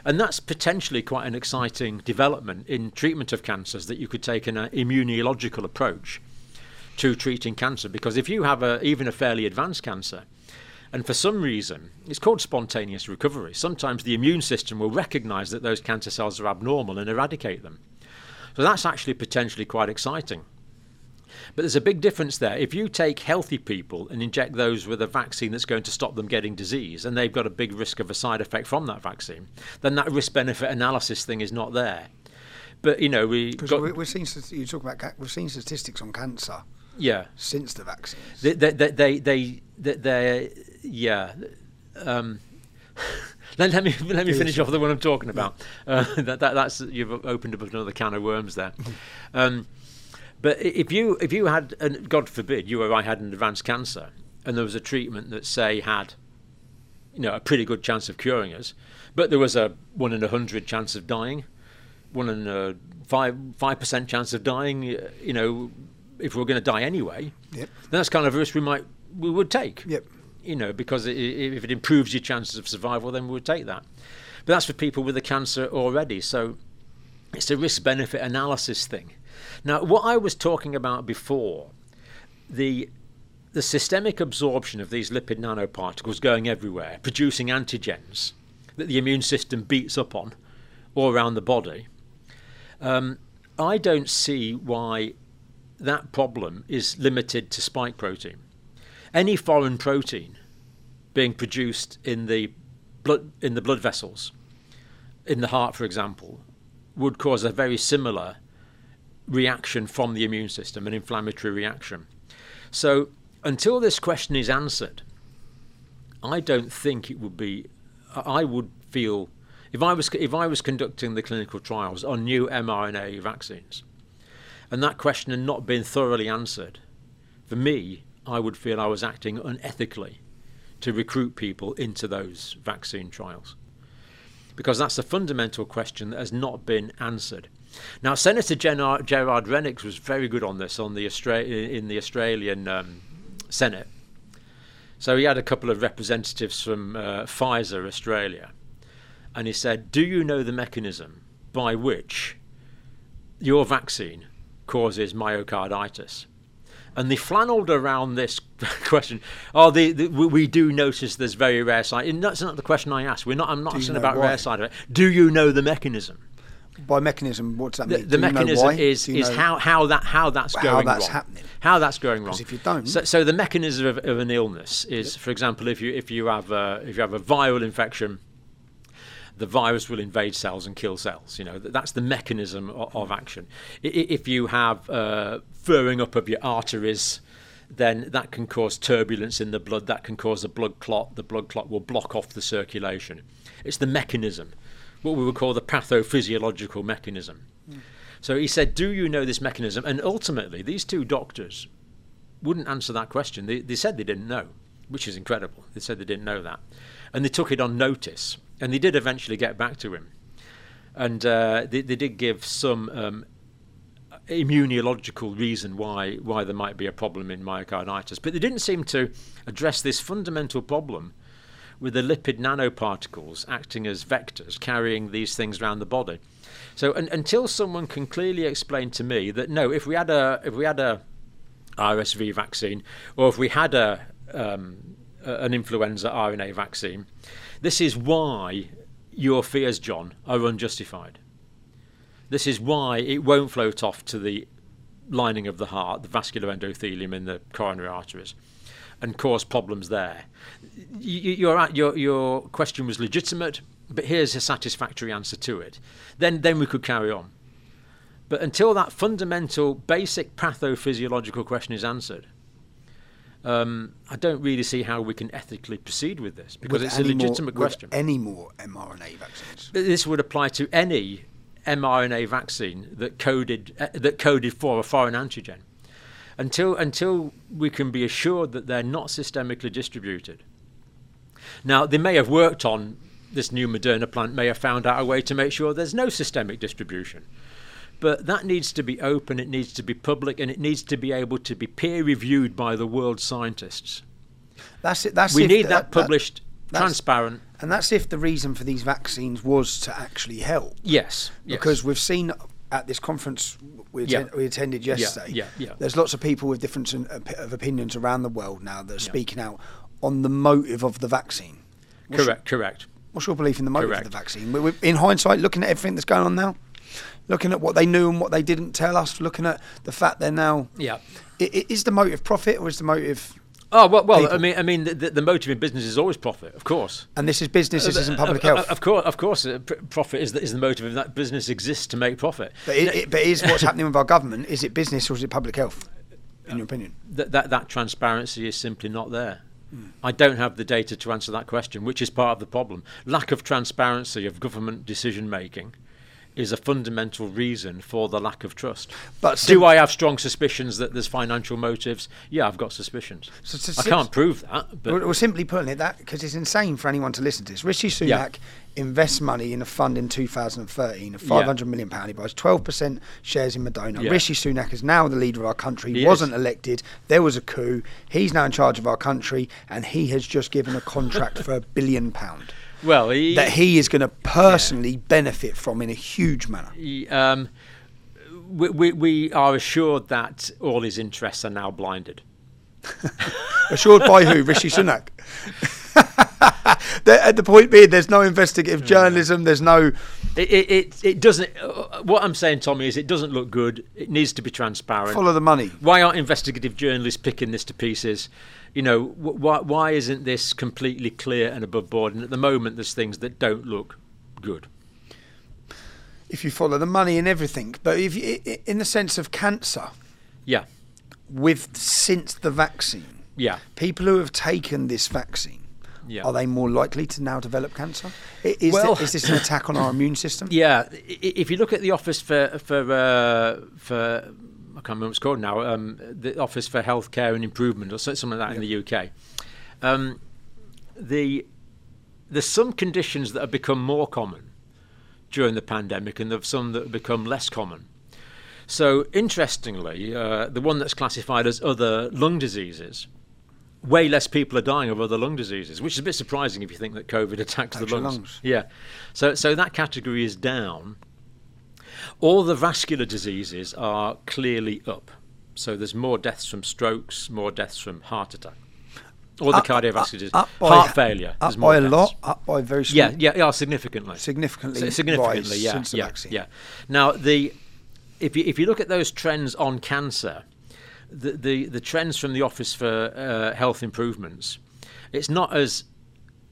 And that's potentially quite an exciting development in treatment of cancers that you could take an immunological approach to treating cancer. Because if you have a, even a fairly advanced cancer, and for some reason, it's called spontaneous recovery, sometimes the immune system will recognize that those cancer cells are abnormal and eradicate them. So that's actually potentially quite exciting. But there's a big difference there. If you take healthy people and inject those with a vaccine that's going to stop them getting disease, and they've got a big risk of a side effect from that vaccine, then that risk benefit analysis thing is not there. But you know, we Because got, we, we've seen you talk about we've seen statistics on cancer. Yeah. since the vaccines. They, they, they, they, they, they yeah. Um, [LAUGHS] let, let me let me finish off the one I'm talking about. Uh, [LAUGHS] that, that that's you've opened up another can of worms there. Um, but if you if you had, and God forbid, you or I had an advanced cancer, and there was a treatment that say had, you know, a pretty good chance of curing us, but there was a one in a hundred chance of dying, one in a five five percent chance of dying. You know, if we we're going to die anyway, Yep. then that's kind of a risk we might we would take. Yep. You know, because i- i- if it improves your chances of survival, then we would take that. But that's for people with the cancer already. So it's a risk benefit analysis thing. Now, what I was talking about before, the the systemic absorption of these lipid nanoparticles going everywhere, producing antigens that the immune system beats up on all around the body. Um, I don't see why that problem is limited to spike protein. Any foreign protein being produced in the blood in the blood vessels, in the heart, for example, would cause a very similar reaction from the immune system, an inflammatory reaction. So until this question is answered, I don't think it would be. I would feel if I was if I was conducting the clinical trials on new mRNA vaccines, and that question had not been thoroughly answered, for me, I would feel I was acting unethically to recruit people into those vaccine trials. Because that's a fundamental question that has not been answered. Now, Senator Gerard, Gerard was very good on this on the Austra- in the Australian um, Senate. So he had a couple of representatives from uh, Pfizer Australia, and he said, "Do you know the mechanism by which your vaccine causes myocarditis?" And they flannelled around this [LAUGHS] question. Oh, the, the, we, do notice there's very rare side. and That's not the question I asked. We're not. I'm not asking about why? rare side of it. Do you know the mechanism? By mechanism, what does that mean? the know mechanism is is how, how that how that's How going that's wrong. happening. How that's going wrong. if you don't- so, so the mechanism of, of an illness is, for example, if you if you have a, if you have a viral infection, the virus will invade cells and kill cells. You know that's the mechanism of, of action. If you have uh, furring up of your arteries, then that can cause turbulence in the blood. That can cause a blood clot. The blood clot will block off the circulation. It's the mechanism, what we would call the pathophysiological mechanism. So he said, "Do you know this mechanism?" And ultimately, these two doctors wouldn't answer that question. They, they said they didn't know, which is incredible. They said they didn't know that, and they took it on notice. And they did eventually get back to him, and uh, they, they did give some um, immunological reason why why there might be a problem in myocarditis, but they didn't seem to address this fundamental problem with the lipid nanoparticles acting as vectors carrying these things around the body. So un until someone can clearly explain to me that no, if we had a if we had a RSV vaccine or if we had a um, an influenza RNA vaccine, this is why your fears, John, are unjustified. This is why it won't float off to the lining of the heart, the vascular endothelium in the coronary arteries, and cause problems there. Y- y- You're your, your question was legitimate, but here's a satisfactory answer to it. Then, then we could carry on. But until that fundamental, basic pathophysiological question is answered, um, I don't really see how we can ethically proceed with this because With it's a more- legitimate with question. Any more mRNA vaccines? This would apply to any mRNA vaccine that coded uh, that coded for a foreign antigen. Until until we can be assured that they're not systemically distributed. Now they may have worked on this new Moderna plant may have found out a way to make sure there's no systemic distribution. But that needs to be open, it needs to be public, and it needs to be able to be peer reviewed by the world scientists. That's it. That's we need that- that, that- published, that's- transparent. And that's if the reason for these vaccines was to actually help. Yes, yes. Because we've seen at this conference we, Yeah. atten- we attended yesterday, yeah, yeah. there's lots of people with different op- uh, of opinions around the world now that are speaking out on the motive of the vaccine. What's correct, correct. What's your belief in the motive Correct. of the vaccine? In hindsight, looking at everything that's going on now, looking at what they knew and what they didn't tell us, looking at the fact they're now. Yeah. I- i- Is the motive profit or is the motive? Oh well, well. I mean, I mean, the, the, motive in business is always profit, of course. And this is business. This isn't public Uh, uh, health. Of course, of course, uh, pr- profit is the, is the motive of that business exists to make profit. But, it, it, but is what's happening with our government? Is it business or is it public health? in your opinion? that, that that transparency is simply not there. I don't have the data to answer that question, which is part of the problem. Lack of transparency of government decision making is a fundamental reason for the lack of trust. But do I have strong suspicions that there's financial motives? Yeah, I've got suspicions. So- so I can't prove that, but Well, well, simply putting it, that because it's insane for anyone to listen to this. Rishi Sunak Yeah. invests money in a fund in 2013 of 500 million pound. He buys 12% shares in Moderna. Yeah. Rishi Sunak is now the leader of our country. He wasn't is. elected. There was a coup. He's now in charge of our country, and he has just given a contract for a billion pound well, he, that he is going to personally benefit from in a huge manner. he, um, we, we, we are assured that all his interests are now blinded. [LAUGHS] Assured by who? Rishi Sunak. [LAUGHS] [LAUGHS] the, at the point being, there's no investigative journalism. There's no. It, it, it, it doesn't. Uh, what I'm saying, Tommy, is it doesn't look good. It needs to be transparent. Follow the money. Why aren't investigative journalists picking this to pieces? You know, wh- why, why isn't this completely clear and above board? And at the moment, there's things that don't look good. if you follow the money and everything. But if you, in the sense of cancer, Yeah, with since the vaccine, yeah, people who have taken this vaccine, yeah. are they more likely to now develop cancer? Is, Well- thi- is this an attack on our immune system? [LAUGHS] Yeah, if you look at the office for for uh, for I can't remember what it's called now, um, the Office for Healthcare and Improvement or so- something like that in the UK. Um, the there's some conditions that have become more common during the pandemic, and there's some that have become less common. So, interestingly, uh, the one that's classified as other lung diseases, way less people are dying of other lung diseases, which is a bit surprising if you think that COVID attacks the lungs. lungs. Yeah, so so that category is down. All the vascular diseases are clearly up. So there's more deaths from strokes, more deaths from heart attack, all the Up- cardiovascular diseases, up by- heart failure. Up more by a deaths. lot, up by very. Yeah, yeah, yeah, significantly. Significantly Si- significantly, yeah, since the yeah, vaccine. yeah. Now the if you if you look at those trends on cancer, the the, trends from the Office for uh, Health Improvements, it's not as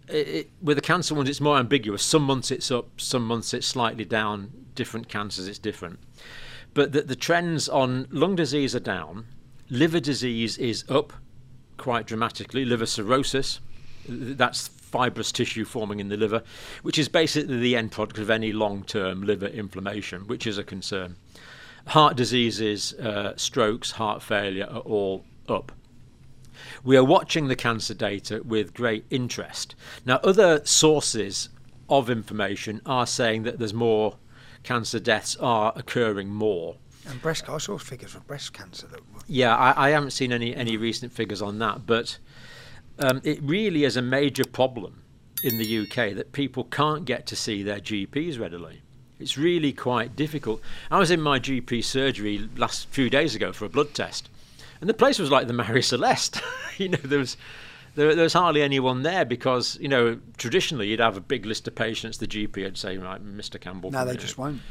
it, it, with the cancer ones, it's more ambiguous. Some months it's up, some months it's slightly down. Different cancers, it's different. But the, the trends on lung disease are down. Liver disease is up quite dramatically. Liver cirrhosis, that's fibrous tissue forming in the liver, which is basically the end product of any long term liver inflammation, which is a concern. Heart diseases, uh, strokes, heart failure are all up. We are watching the cancer data with great interest. Now, other sources of information are saying that there's more cancer deaths are occurring more. And breast, I saw figures for breast cancer that were Yeah, I, I haven't seen any, any recent figures on that, but um, it really is a major problem in the UK that people can't get to see their GPs readily. It's really quite difficult. I was in my GP surgery last few days ago for a blood test, and the place was like the Mary Celeste. [LAUGHS] you know, there was there, there was hardly anyone there because you know traditionally you'd have a big list of patients. The GP would say, right, Mr. Campbell. No, they in." just won't.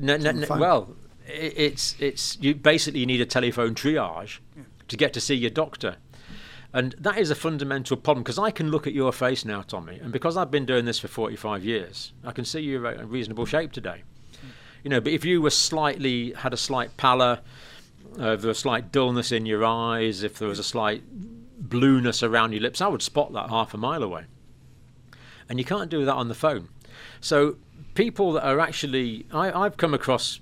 No, no, no, well, i- it's it's you basically need a telephone triage to get to see your doctor, and that is a fundamental problem because I can look at your face now, Tommy, and because I've been doing this for forty-five years, I can see you're in reasonable shape today. You know, but if you were slightly had a slight pallor, uh, if there was a slight dullness in your eyes, if there was a slight blueness around your lips, I would spot that half a mile away. And you can't do that on the phone. So people that are actually, I, I've come across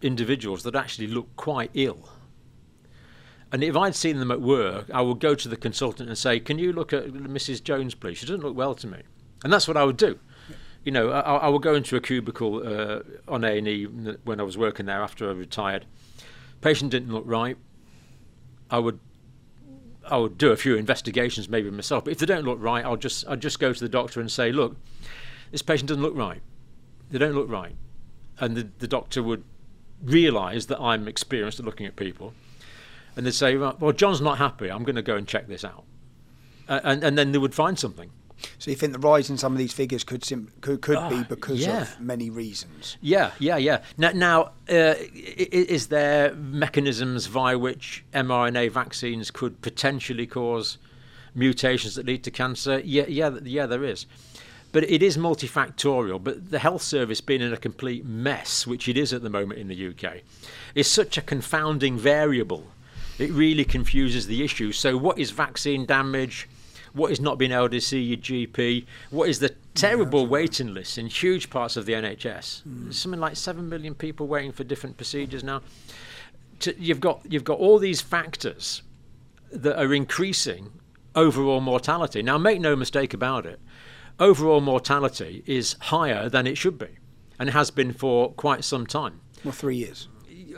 individuals that actually look quite ill. And if I'd seen them at work, I would go to the consultant and say, "Can you look at Mrs. Jones, please? She doesn't look well to me." And that's what I would do. You know, I, I would go into a cubicle uh, on A and E when I was working there after I retired. Patient didn't look right. I would I would do a few investigations maybe myself, but if they don't look right, I'll just I'll just go to the doctor and say, look, this patient doesn't look right. They don't look right, and the, the doctor would realise that I'm experienced at looking at people, and they'd say, well, John's not happy. I'm going to go and check this out, uh, and and then they would find something. So you think the rise in some of these figures could sim- could, could be Ah, because yeah. of many reasons? Yeah, yeah, yeah. Now, now uh, is there mechanisms via which mRNA vaccines could potentially cause mutations that lead to cancer? Yeah, yeah, yeah. There is, but it is multifactorial. But the health service being in a complete mess, which it is at the moment in the UK, is such a confounding variable It really confuses the issue. So, what is vaccine damage? What is not being able to see your GP? What is the terrible waiting list in huge parts of the NHS? Hmm. There's something like seven million people waiting for different procedures now. To, you've got you've got all these factors that are increasing overall mortality. Now, make no mistake about it, overall mortality is higher than it should be, and has been for quite some time. Well, three years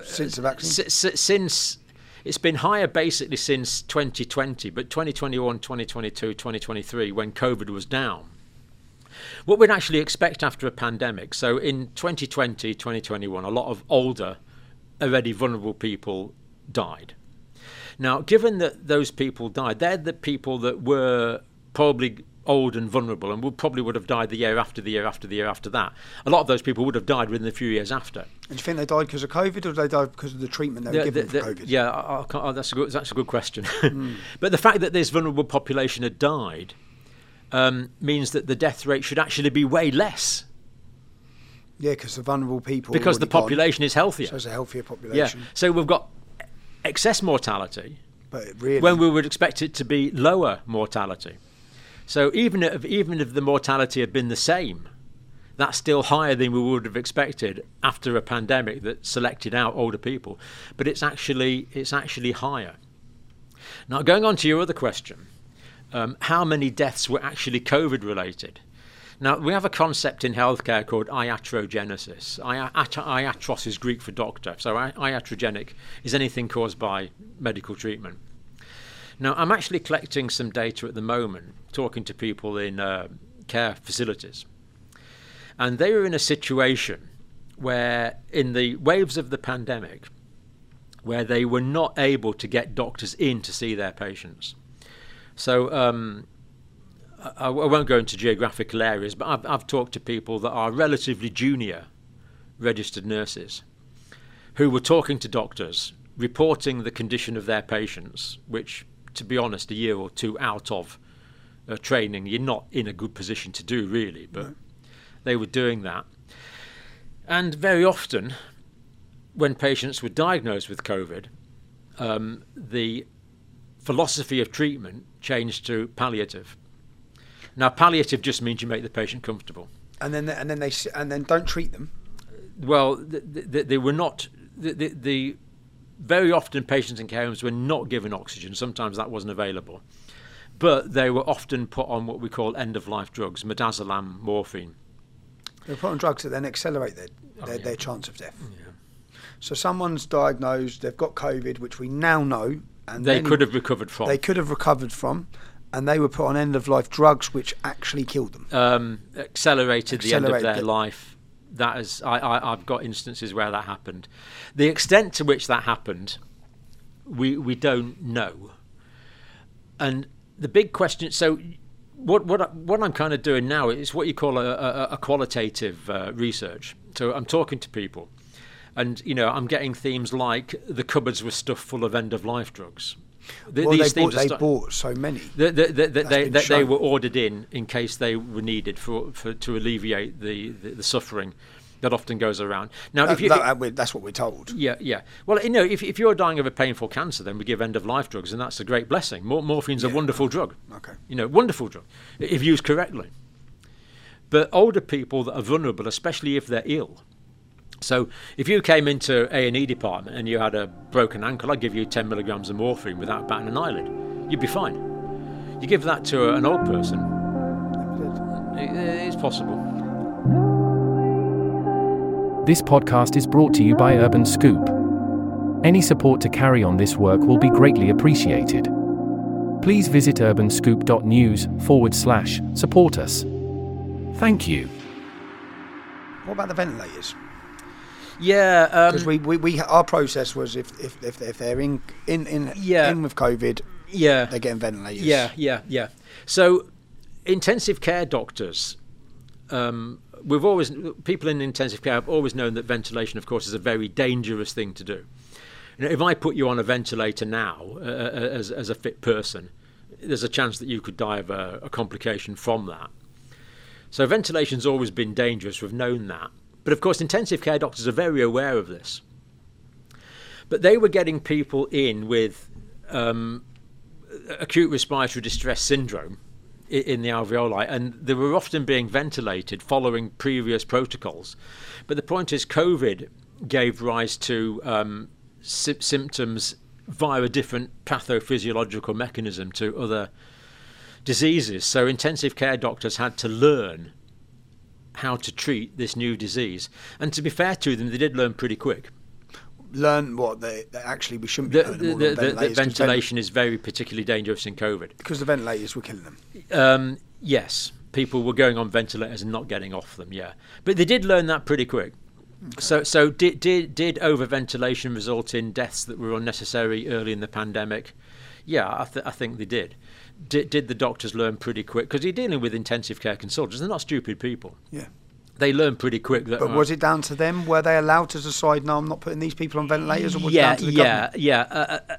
since the uh, vaccine. S- s- since it's been higher basically since 2020, but 2021, 2022, 2023, when COVID was down. What we'd actually expect after a pandemic. So in 2020, 2021, a lot of older, already vulnerable people died. Now, given that those people died, they're the people that were probably old and vulnerable and would probably would have died the year after the year after the year after that. A lot of those people would have died within a few years after. And do you think they died because of COVID, or did they die because of the treatment they were The- given the- for the- COVID? Yeah, I, I oh, that's a good, that's a good question. [LAUGHS] Hmm. but the fact that this vulnerable population had died um, means that the death rate should actually be way less Yeah, because the vulnerable people. because the already gone, population is healthier. So it's a healthier population. yeah, population. so we've got excess mortality But really, when we would expect it to be lower mortality. So even if even if the mortality had been the same, that's still higher than we would have expected after a pandemic that selected out older people. But it's actually it's actually higher. Now going on to your other question, um, how many deaths were actually COVID related? Now we have a concept in healthcare called iatrogenesis. Ia- at- Iatros is Greek for doctor, so iatrogenic is anything caused by medical treatment. Now, I'm actually collecting some data at the moment, talking to people in uh, care facilities. And they were in a situation where, in the waves of the pandemic, where they were not able to get doctors in to see their patients. So, um, I, I won't go into geographical areas, but I've, I've talked to people that are relatively junior registered nurses who were talking to doctors, reporting the condition of their patients, which, to be honest, a year or two out of uh, training, you're not in a good position to do, really. But they were doing that. And very often, when patients were diagnosed with COVID, um, the philosophy of treatment changed to palliative. Now, palliative just means you make the patient comfortable. and then and then they and then don't treat them. Well, th- th- they were not. The, the very often patients in care homes were not given oxygen. Sometimes that wasn't available, but they were often put on what we call end of life drugs, midazolam, morphine. They were put on drugs that then accelerate their Oh, their, their chance of death. Yeah. So someone's diagnosed, they've got COVID, which we now know, and They could have recovered from. they could have recovered from, and they were put on end of life drugs, which actually killed them. um, accelerated the end of their it. life. That is, I, I, I've got instances where that happened. The extent to which that happened, we we don't know. And the big question. So, what what what I'm kind of doing now is what you call a, a, a qualitative uh, research. So I'm talking to people, and you know I'm getting themes like the cupboards were stuffed full of end of life drugs. Th- well, they, these bought, they bought so many. the, the, the, the, they, that they were ordered in in case they were needed for, for to alleviate the, the, the suffering that often goes around. Now, That- if you, that- that- that's what we're told. yeah, yeah. Well, you know, if, if you're dying of a painful cancer, then we give end of life drugs, and that's a great blessing. Mor- morphine's a wonderful drug. Okay. You know, wonderful drug if used correctly. But older people that are vulnerable, especially if they're ill. So if you came into A and E department and you had a broken ankle, I'd give you 10 milligrams of morphine without batting an eyelid. You'd be fine. You give that to a- an old person, i- it's possible. This podcast is brought to you by Urban Scoop. Any support to carry on this work will be greatly appreciated. Please visit urbanscoop.news forward slash support us. Thank you. What about the ventilators? Yeah, um, Because we, we, we our process was if if, if, if they're in in in, Yeah. in with COVID, yeah, they're getting ventilators. Yeah, yeah, yeah. So, intensive care doctors, um, we've always people in intensive care have always known that ventilation, of course, is a very dangerous thing to do. You know, if I put you on a ventilator now uh, as as a fit person, there's a chance that you could die of a, a complication from that. So ventilation's always been dangerous. We've known that, but of course, intensive care doctors are very aware of this. but they were getting people in with um, acute respiratory distress syndrome in the alveoli, and they were often being ventilated following previous protocols. But the point is, COVID gave rise to um, sy- symptoms via a different pathophysiological mechanism to other diseases. So intensive care doctors had to learn how to treat this new disease. And to be fair to them, they did learn pretty quick. Learn what they, they actually we shouldn't be The, putting the, the, on the, the ventilators 'cause vent- ventilation is very particularly dangerous in COVID. because the ventilators were killing them. Um, yes, people were going on ventilators and not getting off them. Yeah, but they did learn that pretty quick. So, so did did did overventilation result in deaths that were unnecessary early in the pandemic? Yeah, I, th- I think they did. Did, did the doctors learn pretty quick? Because you're dealing with intensive care consultants; they're not stupid people. Yeah. They learn pretty quick that. But uh, was it down to them? Were they allowed to decide? No, I'm not putting these people on ventilators, or yeah, it down to the yeah, yeah. Uh, uh, uh,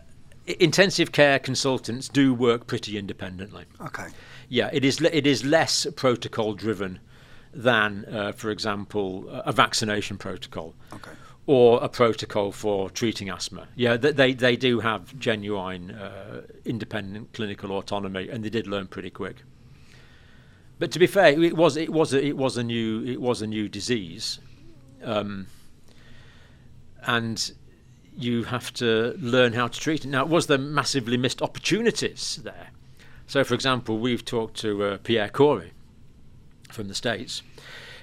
intensive care consultants do work pretty independently. Okay. Yeah, it is. It is less protocol driven than, uh, for example, a vaccination protocol. Okay. Or a protocol for treating asthma. Yeah, they they do have genuine uh, independent clinical autonomy, and they did learn pretty quick. But to be fair, it was it was a, it was a new it was a new disease, um, and you have to learn how to treat it. Now, was there massively missed opportunities there? So, for example, we've talked to uh, Pierre Kory from the States.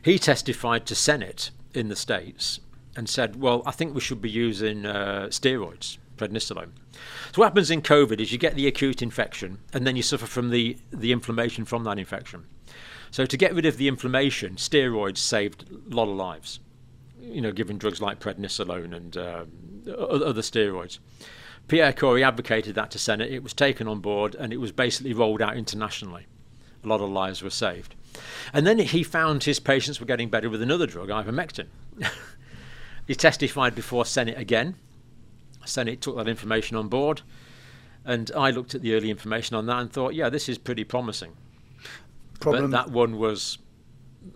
He testified to Senate in the States and said, Well, I think we should be using uh, steroids, prednisolone. So, what happens in COVID is you get the acute infection and then you suffer from the, the inflammation from that infection. So, to get rid of the inflammation, steroids saved a lot of lives. You know, giving drugs like prednisolone and um, other steroids. Pierre Kory advocated that to Senate. It was taken on board and it was basically rolled out internationally. A lot of lives were saved. And then he found his patients were getting better with another drug, ivermectin. [LAUGHS] he testified before Senate again. Senate took that information on board. And I looked at the early information on that and thought, yeah, this is pretty promising. Problem. But that one was,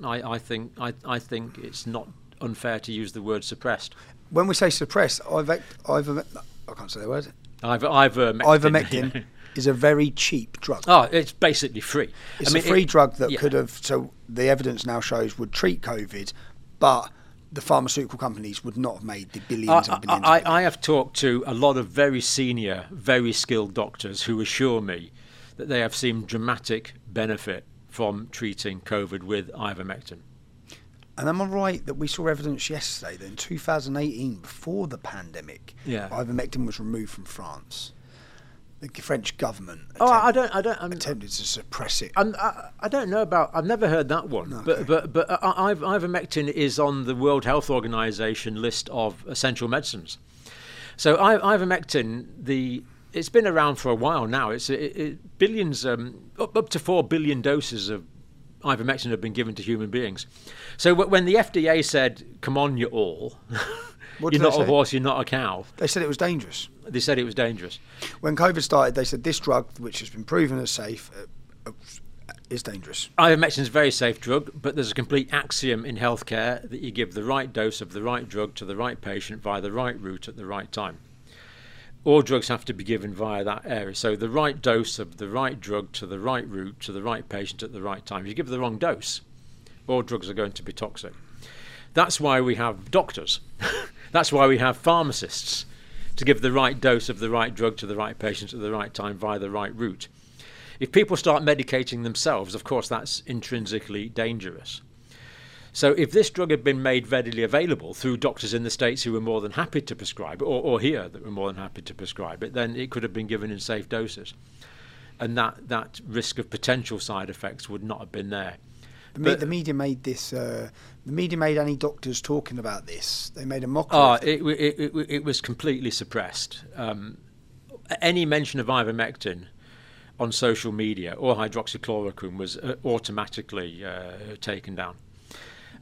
I, I think, I, I think it's not unfair to use the word suppressed. when we say suppress, ivermectin, ivermectin I've, I can't say the word. Ivermectin. Ivermectin [LAUGHS] is a very cheap drug. Oh, it's basically free. It's I mean, a free it- drug that yeah. could have. So the evidence now shows would treat COVID, but the pharmaceutical companies would not have made the billions I, and billions. I, of I have talked to a lot of very senior, very skilled doctors who assure me that they have seen dramatic benefit from treating COVID with ivermectin. And am I right that we saw evidence yesterday that in 2018, before the pandemic, Yeah. ivermectin was removed from France? The French government Oh, I don't, I don't, I'm, attempted to suppress it. I'm, I, I don't know about. I've never heard that one. But but but uh, ivermectin is on the World Health Organization list of essential medicines. So I, ivermectin, the it's been around for a while now. It's it, it, billions, um, up up to four billion doses of ivermectin have been given to human beings. So wh- when the FDA said, "Come on, you all," [LAUGHS] What you're not a say? horse, you're not a cow. They said it was dangerous. They said it was dangerous. When COVID started, they said this drug, which has been proven as safe, uh, uh, is dangerous. Ivermectin is a very safe drug, but there's a complete axiom in healthcare that you give the right dose of the right drug to the right patient via the right route at the right time. All drugs have to be given via that area. So the right dose of the right drug to the right route to the right patient at the right time. If you give the wrong dose, all drugs are going to be toxic. That's why we have doctors. That's why we have pharmacists to give the right dose of the right drug to the right patient at the right time via the right route. If people start medicating themselves, of course, that's intrinsically dangerous. So, if this drug had been made readily available through doctors in the States who were more than happy to prescribe it, or, or here that were more than happy to prescribe it, then it could have been given in safe doses. And that, that risk of potential side effects would not have been there. The, me- the media made this. Uh, the media made any doctors talking about this. They made a mockery. Oh, it. it, it, it, was completely suppressed. Um, any mention of ivermectin on social media or hydroxychloroquine was uh, automatically uh, taken down.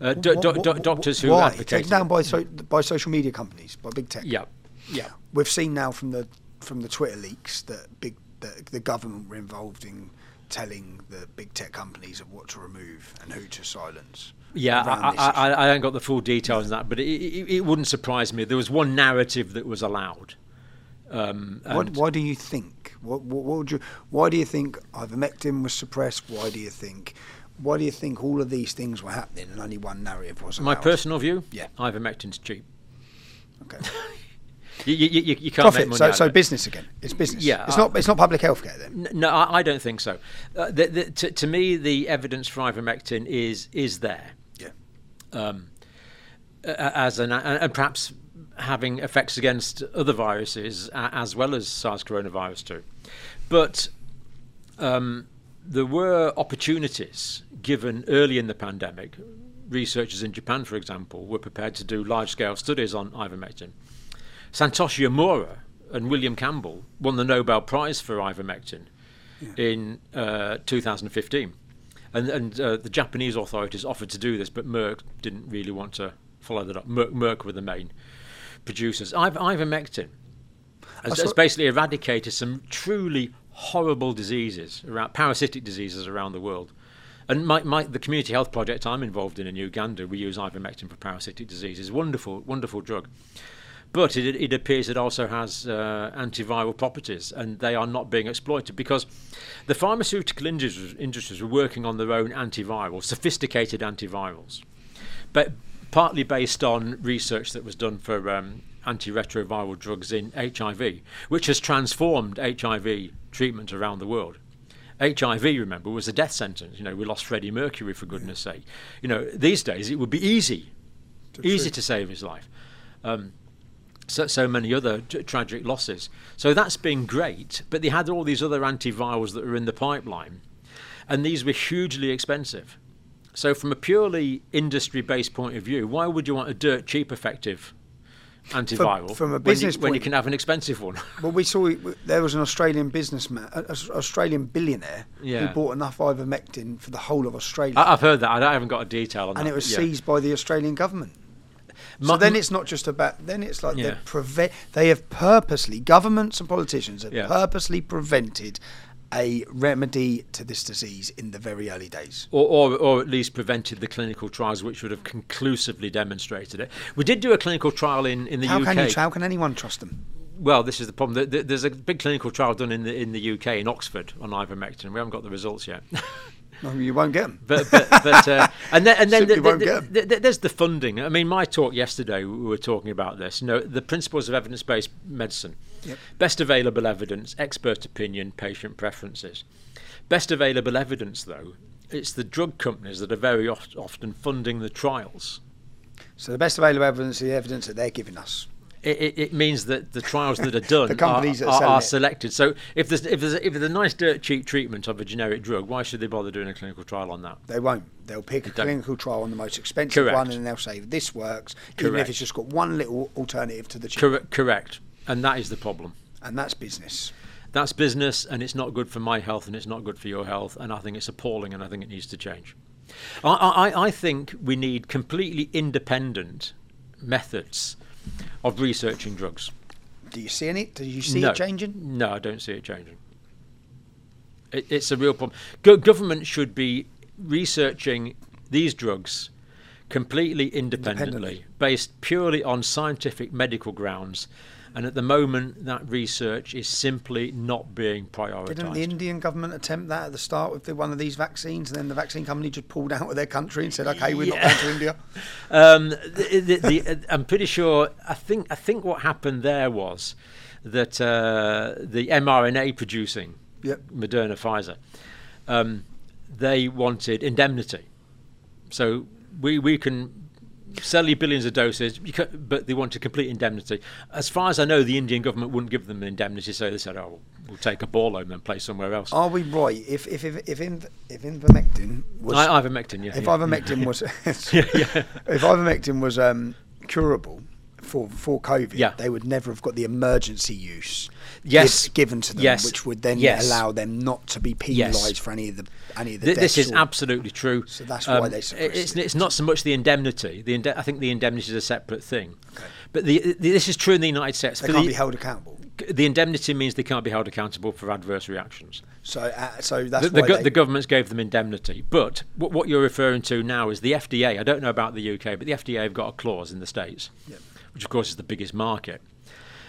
Uh, do, do, do, doctors who why? taken down by so, by social media companies, by big tech. Yeah, yeah. We've seen now from the from the Twitter leaks that big that the government were involved in telling the big tech companies of what to remove and who to silence. Yeah, I, I? I, I haven't got the full details on that, but it, it, it wouldn't surprise me. There was one narrative that was allowed. Um, What, why do you think? What, what, what would you? Why do you think ivermectin was suppressed? Why do you think? Why do you think all of these things were happening and only one narrative was my personal view, Yeah. ivermectin's cheap. Okay. [LAUGHS] You, you, you, you can't make Profit. money So, so business again. It's business. Yeah, It's I- not. It's not public health care then. No, I, I don't think so. Uh, the, the, to, to me, the evidence for ivermectin is is there. Yeah. Um, as an and and perhaps having effects against other viruses as well as SARS coronavirus too. But um, there were opportunities given early in the pandemic. Researchers in Japan, for example, were prepared to do large scale studies on ivermectin. Satoshi Omura and William Campbell won the Nobel Prize for ivermectin in uh, 2015. And, and uh, the Japanese authorities offered to do this, but Merck didn't really want to follow that up. Merck, Merck were the main producers. Iver, ivermectin has, has basically eradicated some truly horrible diseases, around, parasitic diseases around the world. And my, my, the community health project I'm involved in in Uganda, we use ivermectin for parasitic diseases. Wonderful, wonderful drug. But it, it appears it also has uh, antiviral properties, and they are not being exploited because the pharmaceutical industries, industries were working on their own antivirals, sophisticated antivirals, but partly based on research that was done for um, antiretroviral drugs in HIV, which has transformed HIV treatment around the world. HIV, remember, was a death sentence. You know, we lost Freddie Mercury for goodness' sake. You know, these days it would be easy, easy to save his life. Um, so, so many other t- tragic losses. So that's been great, but they had all these other antivirals that were in the pipeline, and these were hugely expensive. So, from a purely industry based point of view, why would you want a dirt cheap, effective antiviral from a when, business you, when you can have an expensive one? [LAUGHS] Well, we saw there was an Australian businessman, an Australian billionaire, Yeah. who bought enough ivermectin for the whole of Australia, I, I've heard that. I, I haven't got a detail on and that. And it was yeah. seized by the Australian government. So then it's not just about. Then it's like Yeah. they prevent. They have purposely, governments and politicians have Yeah. purposely prevented a remedy to this disease in the very early days. or, or, or at least prevented the clinical trials which would have conclusively demonstrated it. We did do a clinical trial in, in the How UK. can you? How can anyone trust them? Well, this is the problem. Th- th- There's a big clinical trial done in the in the UK in Oxford on ivermectin. We haven't got the results yet. [LAUGHS] No, you won't get them. but but, but uh, [LAUGHS] and then and then the, the, the, there's the funding. I mean, my talk yesterday we were talking about this. You know, the principles of evidence-based medicine, Yep. best available evidence, expert opinion, patient preferences. Best available evidence, though, it's the drug companies that are very oft, often funding the trials. So the best available evidence is the evidence that they're giving us. It, it, means that the trials that are [LAUGHS] done The companies are, are, are selected. So if there's if there's if there's a nice dirt cheap treatment of a generic drug, why should they bother doing a clinical trial on that? They won't. They'll pick a don't. clinical trial on the most expensive Correct. one, and they'll say this works, even if it's just got one little alternative to the cheap. Correct, correct, and that is the problem. And that's business. That's business, and it's not good for my health, and it's not good for your health, and I think it's appalling, and I think it needs to change. I, I, I think we need completely independent methods of researching drugs. Do you see any? Do you see no. it changing? No, I don't see it changing. It, it's a real problem. Go- government should be researching these drugs completely independently, Independently. based purely on scientific medical grounds. And at the moment, that research is simply not being prioritised. Didn't the Indian government attempt that at the start with the, one of these vaccines, and then the vaccine company just pulled out of their country and said, "Okay, we're not going to India." [LAUGHS] Um, the, the, the, I'm pretty sure. I think. I think what happened there was that uh, the mRNA producing Yep. Moderna, Pfizer, um, they wanted indemnity. So we we can sell you billions of doses, but they wanted complete indemnity. As far as I know, the Indian government wouldn't give them an indemnity, so they said, "Oh, we'll take a ball home and play somewhere else." Are we right? If if if if, if ivermectin was I, ivermectin, yeah. if yeah, ivermectin was yeah, [LAUGHS] yeah. [LAUGHS] if ivermectin was um, curable for for COVID, Yeah. they would never have got the emergency use Yes. given to them, Yes. which would then Yes. allow them not to be Yes. penalised for any of the any of the Th- this is or- absolutely true. Um, So that's why they it's, it. it's not so much the indemnity. The inde- I think the indemnity is a separate thing. But the, the, this is true in the United States. They For can't the- be held accountable. the indemnity means they can't be held accountable for adverse reactions. So, uh, so that's The, the, go- they, the governments gave them indemnity. But what, what you're referring to now is the FDA. I don't know about the UK, but the FDA have got a clause in the States, which of course is the biggest market.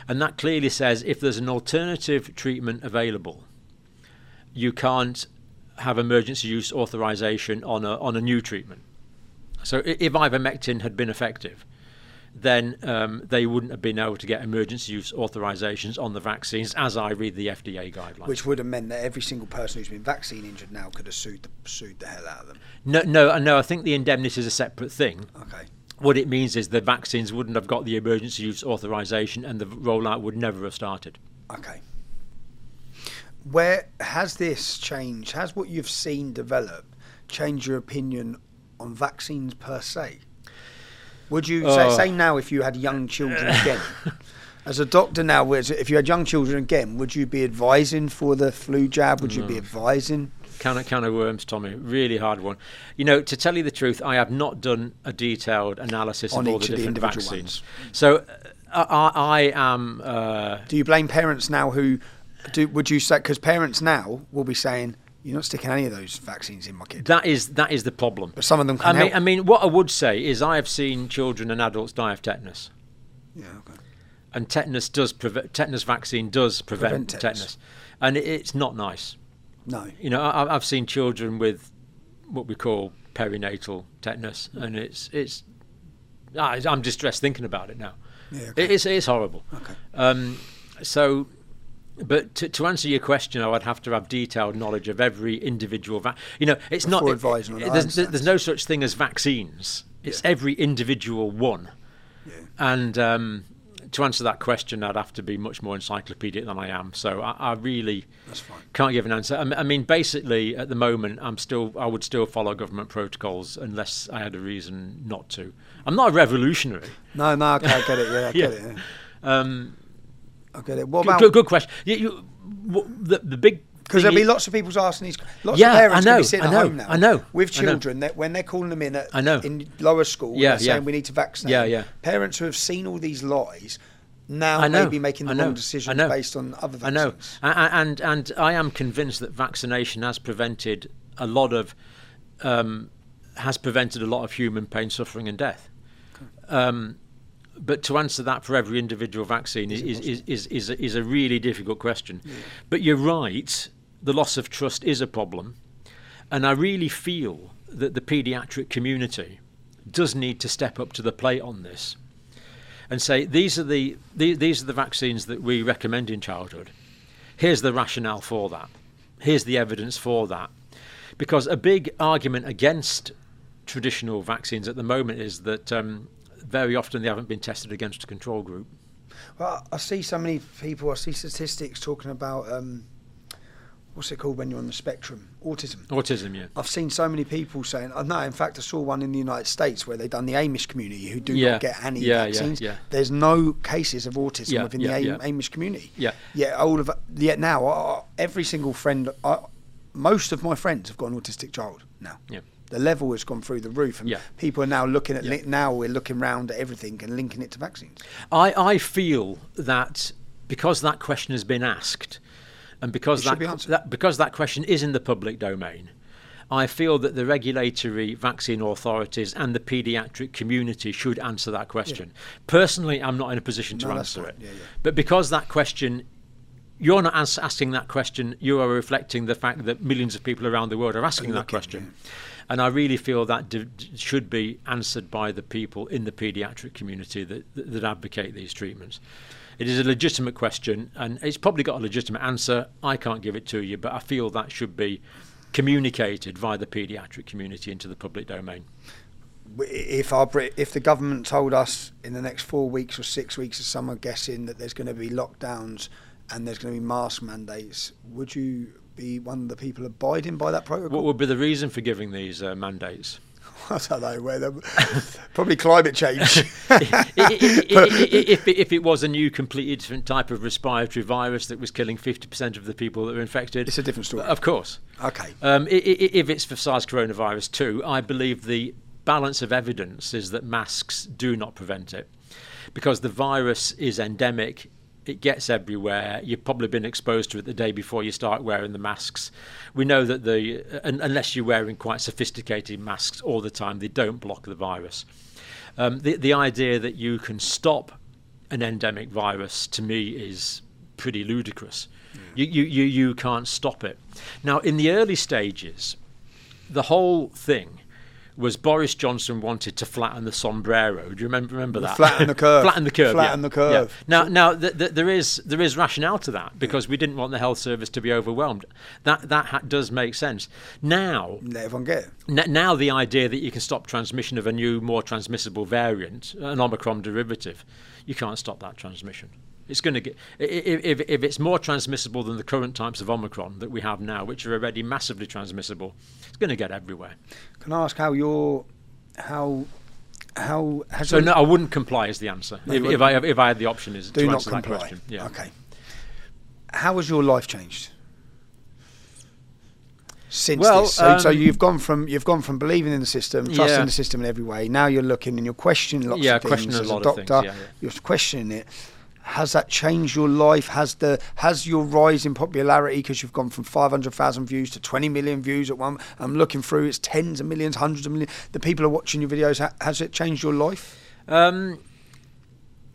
And that clearly says if there's an alternative treatment available, you can't have emergency use authorization on a, on a new treatment. So if ivermectin had been effective, then um, they wouldn't have been able to get emergency use authorizations on the vaccines, as I read the FDA guidelines. which would have meant that every single person who's been vaccine injured now could have sued the, sued the hell out of them. No, no, no. I think the indemnity is a separate thing. Okay. What it means is the vaccines wouldn't have got the emergency use authorization, and the rollout would never have started. Okay. Where has this changed? Has what you've seen develop changed your opinion on vaccines per se? Would you say, Oh. say now if you had young children again, [LAUGHS] as a doctor now, if you had young children again, would you be advising for the flu jab? Would you be mm. advising? Can of, can of worms, Tommy. Really hard one. You know, to tell you the truth, I have not done a detailed analysis On of all the the different individual vaccines. So uh, I, I am. Uh, Do you blame parents now who do? Would you say because parents now will be saying you're not sticking any of those vaccines in my kid? that is that is the problem. But some of them I can mean, help. I mean, what I would say is I have seen children and adults die of tetanus. yeah. Okay. and tetanus does prevent tetanus vaccine does prevent, Prevent tetanus. tetanus. and it, it's not nice. No. You know, I, I've seen children with what we call perinatal tetanus, and it's it's. ah, I'm distressed thinking about it now. Yeah. Okay. It's it's horrible. Okay. Um, so, but to, to answer your question, I would have to have detailed knowledge of every individual. Va- you know, it's Before not. advising it, there's, there's no such thing as vaccines. It's every individual one. And um, to answer that question, I'd have to be much more encyclopedic than I am. So I, I really can't give an answer. I mean, basically, at the moment, I'm still, I would still follow government protocols unless I had a reason not to. I'm not a revolutionary. No, no, okay, I get it. Yeah, I [LAUGHS] get Yeah. it. Yeah. Um, I get it. What good, about good, good question. You, you, the, the big Because there'll be lots of people asking these. Lots Yeah, of parents I know, be sitting I at know, home now. I know, With I know. children, that when they're calling them in at I know. in lower school, Yeah, they're saying yeah. we need to vaccinate. Yeah, yeah. Parents who have seen all these lies now I know. may be making the know. wrong I decisions based on other I know, vaccines. A- and and I am convinced that vaccination has prevented a lot of um, has prevented a lot of human pain, suffering, and death. Um, but to answer that for every individual vaccine is is, is, is, is, a, is a really difficult question. But you're right, the loss of trust is a problem, and I really feel that the paediatric community does need to step up to the plate on this and say these are the, the these are the vaccines that we recommend in childhood. Here's the rationale for that. Here's the evidence for that. Because a big argument against traditional vaccines at the moment is that um, very often they haven't been tested against a control group. Well, I see so many people. I see statistics talking about um, what's it called when you're on the spectrum, autism. Autism, yeah. I've seen so many people saying, oh, no, in fact, I saw one in the United States where they've done the Amish community who do Yeah. not get any Yeah, yeah, vaccines. yeah. There's no cases of autism Yeah, within yeah, the yeah. Am- Amish community. Yeah. Yet all of yet now, every single friend, uh, most of my friends have got an autistic child now. Yeah. The level has gone through the roof, and Yeah. people are now looking at Yeah. li- now we're looking round at everything and linking it to vaccines. I, I feel that because that question has been asked, and because that, be that because that question is in the public domain, I feel that the regulatory vaccine authorities and the paediatric community should answer that question. Personally, I'm not in a position to No, that's answer it, Yeah, yeah. but because that question. You're not as- asking that question. You are reflecting the fact that millions of people around the world are asking that question, and I really feel that d- d- should be answered by the people in the paediatric community that, that, that advocate these treatments. It is a legitimate question, and it's probably got a legitimate answer. I can't give it to you, but I feel that should be communicated via the paediatric community into the public domain. If our if the government told us in the next four weeks or six weeks, as some are guessing, that there's going to be lockdowns and there's going to be mask mandates, would you be one of the people abiding by that protocol? What would be the reason for giving these uh, mandates? [LAUGHS] I don't know where them [LAUGHS] probably climate change. [LAUGHS] If, if it was a new, completely different type of respiratory virus that was killing 50% of the people that were infected, It's a different story. Of course. okay. Um, if it's for SARS coronavirus 2, I believe the balance of evidence is that masks do not prevent it because the virus is endemic It gets everywhere. You've probably been exposed to it the day before you start wearing the masks. We know that the un- unless you're wearing quite sophisticated masks all the time, they don't block the virus. Um, the the idea that you can stop an endemic virus to me is pretty ludicrous. You, you you you can't stop it. Now, in the early stages, the whole thing was Boris Johnson wanted to flatten the sombrero. Do you remember remember that? Flatten the curve. flatten the curve. Flatten yeah. the curve. Yeah. Now, now th- th- there is there is rationale to that because we didn't want the health service to be overwhelmed. That that ha- does make sense. Now, everyone get it. N- now the idea that you can stop transmission of a new, more transmissible variant, an Omicron derivative, you can't stop that transmission. It's going to get if, if it's more transmissible than the current types of Omicron that we have now, which are already massively transmissible, it's going to get everywhere. Can I ask how your how how has So no, I wouldn't comply is the answer. No, if, if I if I had the option, is do to not answer that comply? question. Yeah. Okay. How has your life changed? Since Well, this, so, so um, you've gone from you've gone from believing in the system, trusting Yeah. the system in every way. Now you're looking and you're questioning lots Yeah, of things questioning a as lot a of doctor. things, yeah. You're questioning it. Has that changed your life? Has the has your rise in popularity because you've gone from 500,000 views to 20 million views at one? I'm looking through. It's tens of millions, hundreds of millions. The people are watching your videos. Has it changed your life? Um,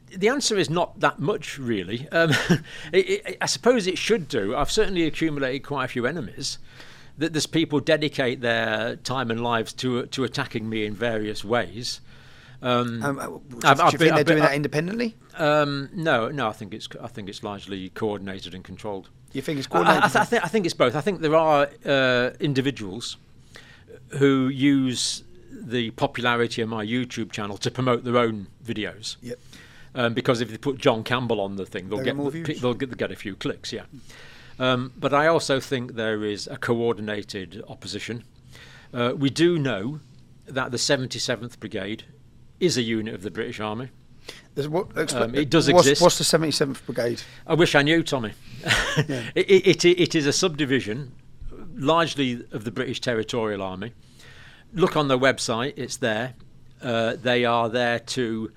the answer is not that much, really. Um, [LAUGHS] it, it, I suppose it should do. I've certainly accumulated quite a few enemies. That there's people dedicate their time and lives to to attacking me in various ways. Um, Um, uh, do you I've- I've think been- they're been- doing that independently? um, no, no, I think it's I think it's largely coordinated and controlled. You think it's I, coordinated? I, th- I, think, I think it's both. I think there are uh, individuals who use the popularity of my YouTube channel to promote their own videos. Yep. Um, because if they put John Campbell on the thing, they'll, They'll get get more the- views. they'll get, get a few clicks. Yeah. Um, but I also think there is a coordinated opposition. Uh, we do know that the 77th Brigade is a unit of the British Army. There's what, Um, it does what's, exist. What's the 77th Brigade? I wish I knew, Tommy. [LAUGHS] [LAUGHS] it, it, it, it is a subdivision, largely of the British Territorial Army. Look on their website; it's there. Uh, they are there to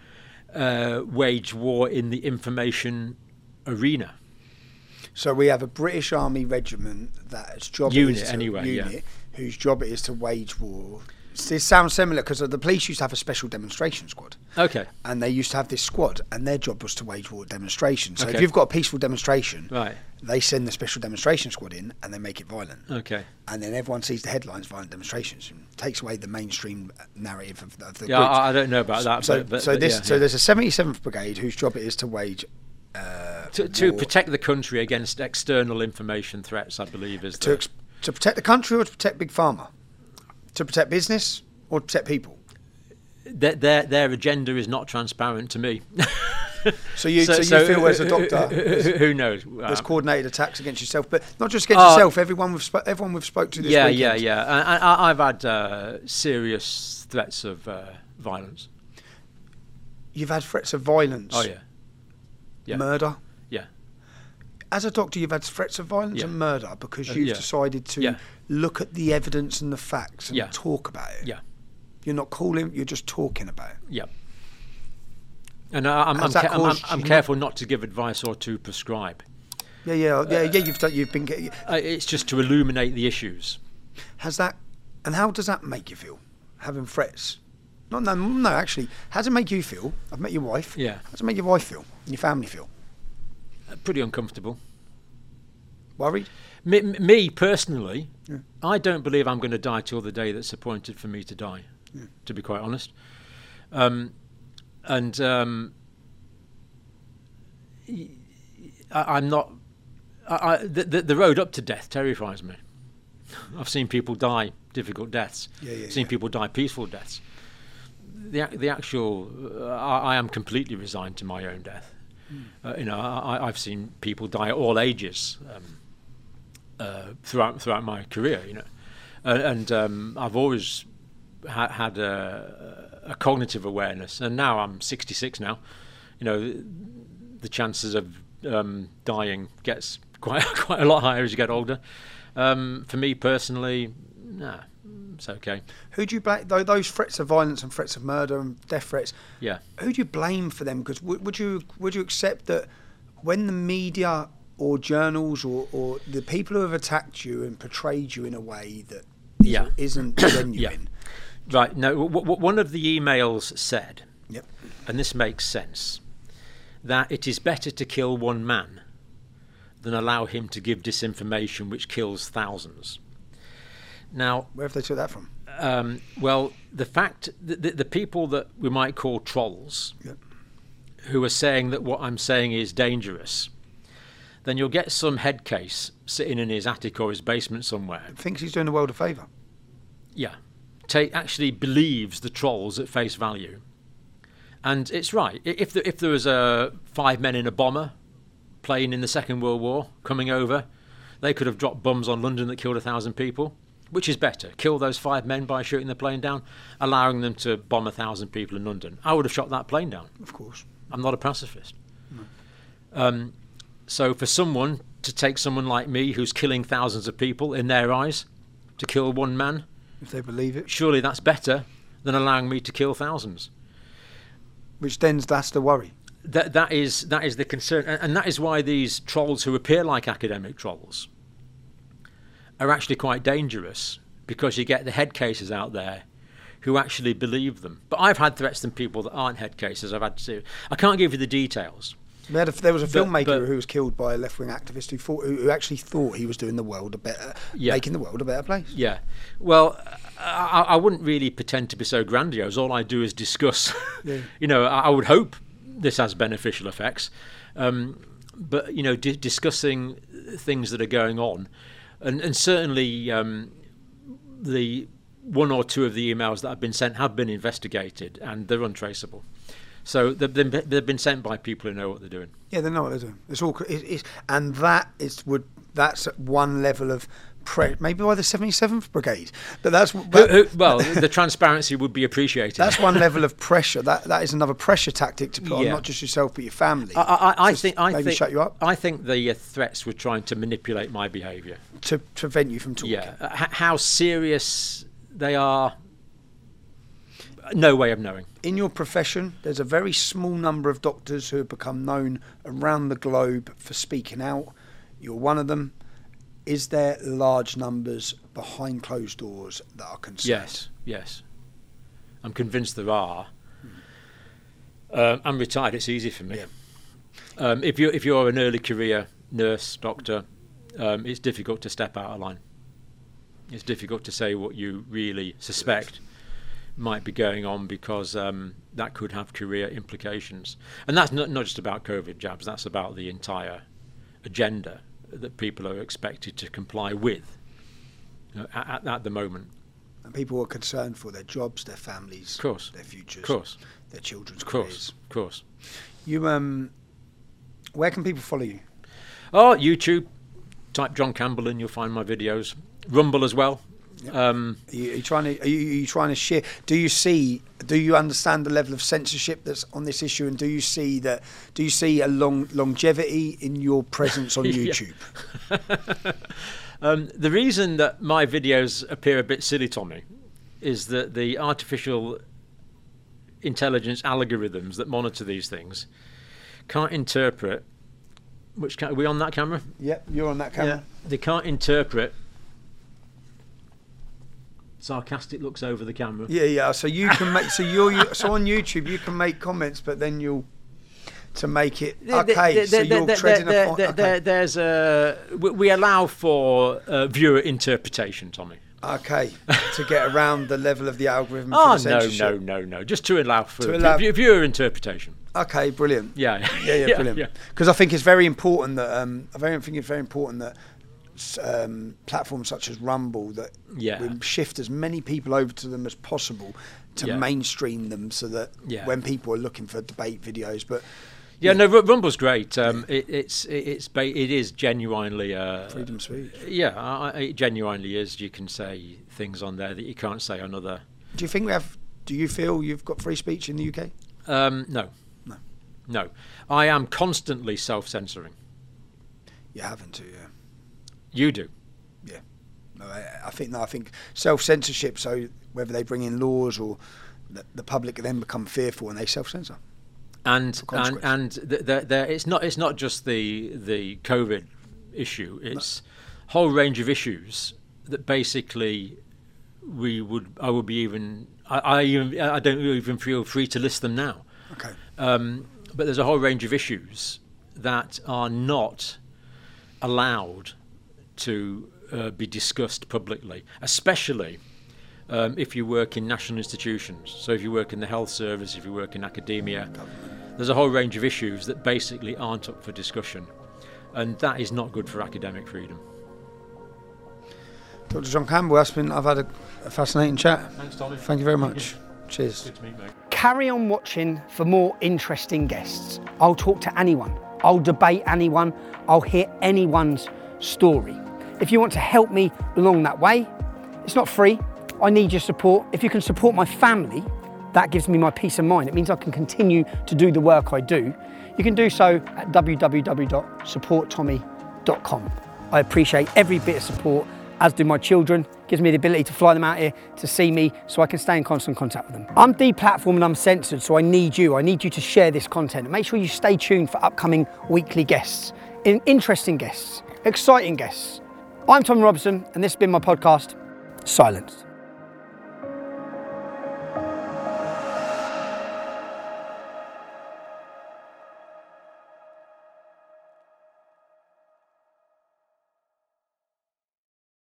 uh, wage war in the information arena. So we have a British Army regiment that's job Unit, to, anyway, yeah. whose job it is to wage war. This sounds similar because the police used to have a special demonstration squad. Okay, And they used to have this squad, and their job was to wage war demonstrations. So if you've got a peaceful demonstration, right. they send the special demonstration squad in, and they make it violent. Okay. And then everyone sees the headlines, violent demonstrations, and takes away the mainstream narrative of, of the Yeah. I, I don't know about that. so, but, but, so but this, yeah, so yeah. there's a 77th Brigade whose job it is to wage. Uh, to, to protect the country against external information threats, I believe is to, the, ex- to protect the country or to protect big pharma, to protect business or to protect people. their, their their agenda is not transparent to me. [LAUGHS] So you, so, you feel as a [LAUGHS] doctor, who, who knows? there's Um, coordinated attacks against yourself, but not just against Uh, yourself. Everyone we've spo- everyone we've spoke to this yeah, weekend. yeah, yeah. And I, I've had uh, serious threats of uh, violence. You've had threats of violence, Oh yeah, yeah, murder. yeah, As a doctor, you've had threats of violence Yeah. and murder because Uh, you've yeah. decided to Yeah. Look at the evidence and the facts and Yeah. talk about it. yeah, You're not calling; you're just talking about it. yeah. And I, I'm, I'm, ca- I'm, I'm, careful not to give advice or to prescribe. Yeah, yeah, yeah, yeah. You've done, you've been. Uh, it's just to illuminate the issues. Has that, and how does that make you feel? Having threats? No, no, no. Actually, how does it make you feel? I've met your wife. Yeah. How does it make your wife feel? And your family feel? Uh, Pretty uncomfortable. Worried? Me, me personally, Yeah. I don't believe I'm going to die till the day that's appointed for me to die. To be quite honest, um, and um, I, am not. I, I, the, the, road up to death terrifies me. [LAUGHS] I've seen people die difficult deaths. Yeah, yeah, seen yeah. people die peaceful deaths. The the actual, uh, I, I am completely resigned to my own death. Hmm. Uh, you know, I, I- I've seen people die at all ages. Um, uh, throughout throughout my career, you know, uh, and um, I've always ha- had a, a cognitive awareness, and now I'm 66 now. You know, the, the chances of um, dying gets quite [LAUGHS] quite a lot higher as you get older. Um, for me personally, nah, it's okay. Who do you blame? Though those threats of violence and threats of murder and death threats. Yeah. Who do you blame for them? Because w- would you would you accept that when the media or journals or, or the people who have attacked you and portrayed you in a way that Yeah. isn't [COUGHS] genuine. Right. No, w- w- one of the emails said, Yep. and this makes sense, that it is better to kill one man than allow him to give disinformation which kills thousands. Now, Where have they took that from? um, well, the fact that the, the people that we might call trolls, Yep. who are saying that what I'm saying is dangerous, then you'll get some head case sitting in his attic or his basement somewhere Thinks he's doing the world a favour. yeah, Tate actually believes the trolls at face value, and it's right. If there, if there was a five men in a bomber plane in the Second World War coming over, they could have dropped bombs on London that killed a thousand people. Which is better, kill those five men by shooting the plane down, allowing them to bomb a thousand people in London? I would have shot that plane down. Of course. I'm not a pacifist. Um, so for someone to take someone like me, who's killing thousands of people in their eyes, to kill one man, If they believe it. surely that's better than allowing me to kill thousands. Which then that's the worry. That that is that is the concern, and, and that is why these trolls who appear like academic trolls are actually quite dangerous because you get the head cases out there who actually believe them. But I've had threats from people that aren't head cases. I've had to. I can't give you the details. We had a, there was a But- filmmaker but- who was killed by a left wing activist who thought who, who actually thought he was doing the world a better, Yeah. making the world a better place. Yeah. Well, I, I wouldn't really pretend to be so grandiose. All I do is discuss. [LAUGHS] you know, I, I would hope this has beneficial effects, um, but you know, di- discussing things that are going on, and and certainly um, the one or two of the emails that have been sent have been investigated and they're untraceable. So they've been, they've been sent by people who know what they're doing. Yeah, they know what they're doing. It's all, it, it's, and that is would that's at one level of pre, maybe by the seventy seventh Brigade, but that's but, who- well, the transparency would be appreciated. that's one level of pressure. That that is another pressure tactic to put on not just yourself but your family. I, I, I think I maybe think shut you up I think the uh, threats were trying to manipulate my behaviour. to prevent you from talking. Yeah, Uh, h- how serious they are, no way of knowing. in your profession, there's a very small number of doctors who have become known around the globe for speaking out. You're one of them. Is there large numbers behind closed doors that are concerned? Yes, yes, I'm convinced there are. Um, I'm retired. It's easy for me. Yeah. Um, if you if you're an early career nurse, doctor, um, it's difficult to step out of line. It's difficult to say what you really suspect might be going on because um, that could have career implications. And that's not, not just about COVID jabs, that's about the entire agenda that people are expected to comply with you know, at, at, the moment. And people are concerned for their jobs, their families, Of course. their futures, Of course, their children's of course, careers. of course. You um, where can people follow you? Oh, YouTube, type John Campbell in, you'll find my videos. Rumble as well. Um, Are you, are you trying to are you, are you trying to share? Do you see? Do you understand the level of censorship that's on this issue? And do you see that? Do you see a long longevity in your presence on [LAUGHS] YouTube? [LAUGHS] Um, the reason that my videos appear a bit silly, Tommy, is that the artificial intelligence algorithms that monitor these things can't interpret. Which ca- are we on that camera? Yep, you're on that camera. They can't interpret. Sarcastic looks over the camera. Yeah, yeah. So you can make so you're so on YouTube you can make comments, but then you'll to make it okay. so you're treading there, upon. okay. there's a we, we allow for uh, viewer interpretation, Tommy. okay, to get around the level of the algorithm. for Oh the no, no, no, no! Just to allow for To allow- view- viewer interpretation. Okay, brilliant. Yeah, Yeah, yeah, [LAUGHS] yeah brilliant. yeah. Because I think it's very important that um, I very think it's very important that s- um, platforms such as Rumble that Yeah. we shift as many people over to them as possible to Yeah. mainstream them so that Yeah. when people are looking for debate videos, but Yeah, no, Ru- Rumble's great. Um, it, it's it, it's ba- it is genuinely uh, freedom of speech. Yeah, it genuinely is. You can say things on there that you can't say on other. Do you think we have? Do you feel you've got free speech in the UK? Um, no, No. no. I am constantly self-censoring. You haven't to, yeah. You do. No, I, I think no, I think self censorship. So whether they bring in laws or the, the public then become fearful and they self censor. and and and th- th- there it's not it's not just the the COVID issue. It's a whole range of issues that basically we would I would be even I, I even I don't even feel free to list them now. Okay. Um, but there's a whole range of issues that are not allowed to uh, be discussed publicly, especially um, if you work in national institutions. So if you work in the health service, if you work in academia, there's a whole range of issues that basically aren't up for discussion, and that is not good for academic freedom. Dr. John Campbell, that's been, I've had a, a fascinating chat. Thanks, Tommy. Thank you very much. Cheers. Good to meet you, mate. Carry on watching for more interesting guests. I'll talk to anyone. I'll debate anyone. I'll hear anyone's story. If you want to help me along that way, it's not free. I need your support. If you can support my family, that gives me my peace of mind. It means I can continue to do the work I do. You can do so at www.supporttommy.com. I appreciate every bit of support, as do my children. It Gives me the ability to fly them out here to see me so I can stay in constant contact with them. I'm deplatformed and I'm censored, so I need you. I need you to share this content. Make sure you stay tuned for upcoming weekly guests, interesting guests, exciting guests. I'm Tommy Robinson, and this has been my podcast, Silence.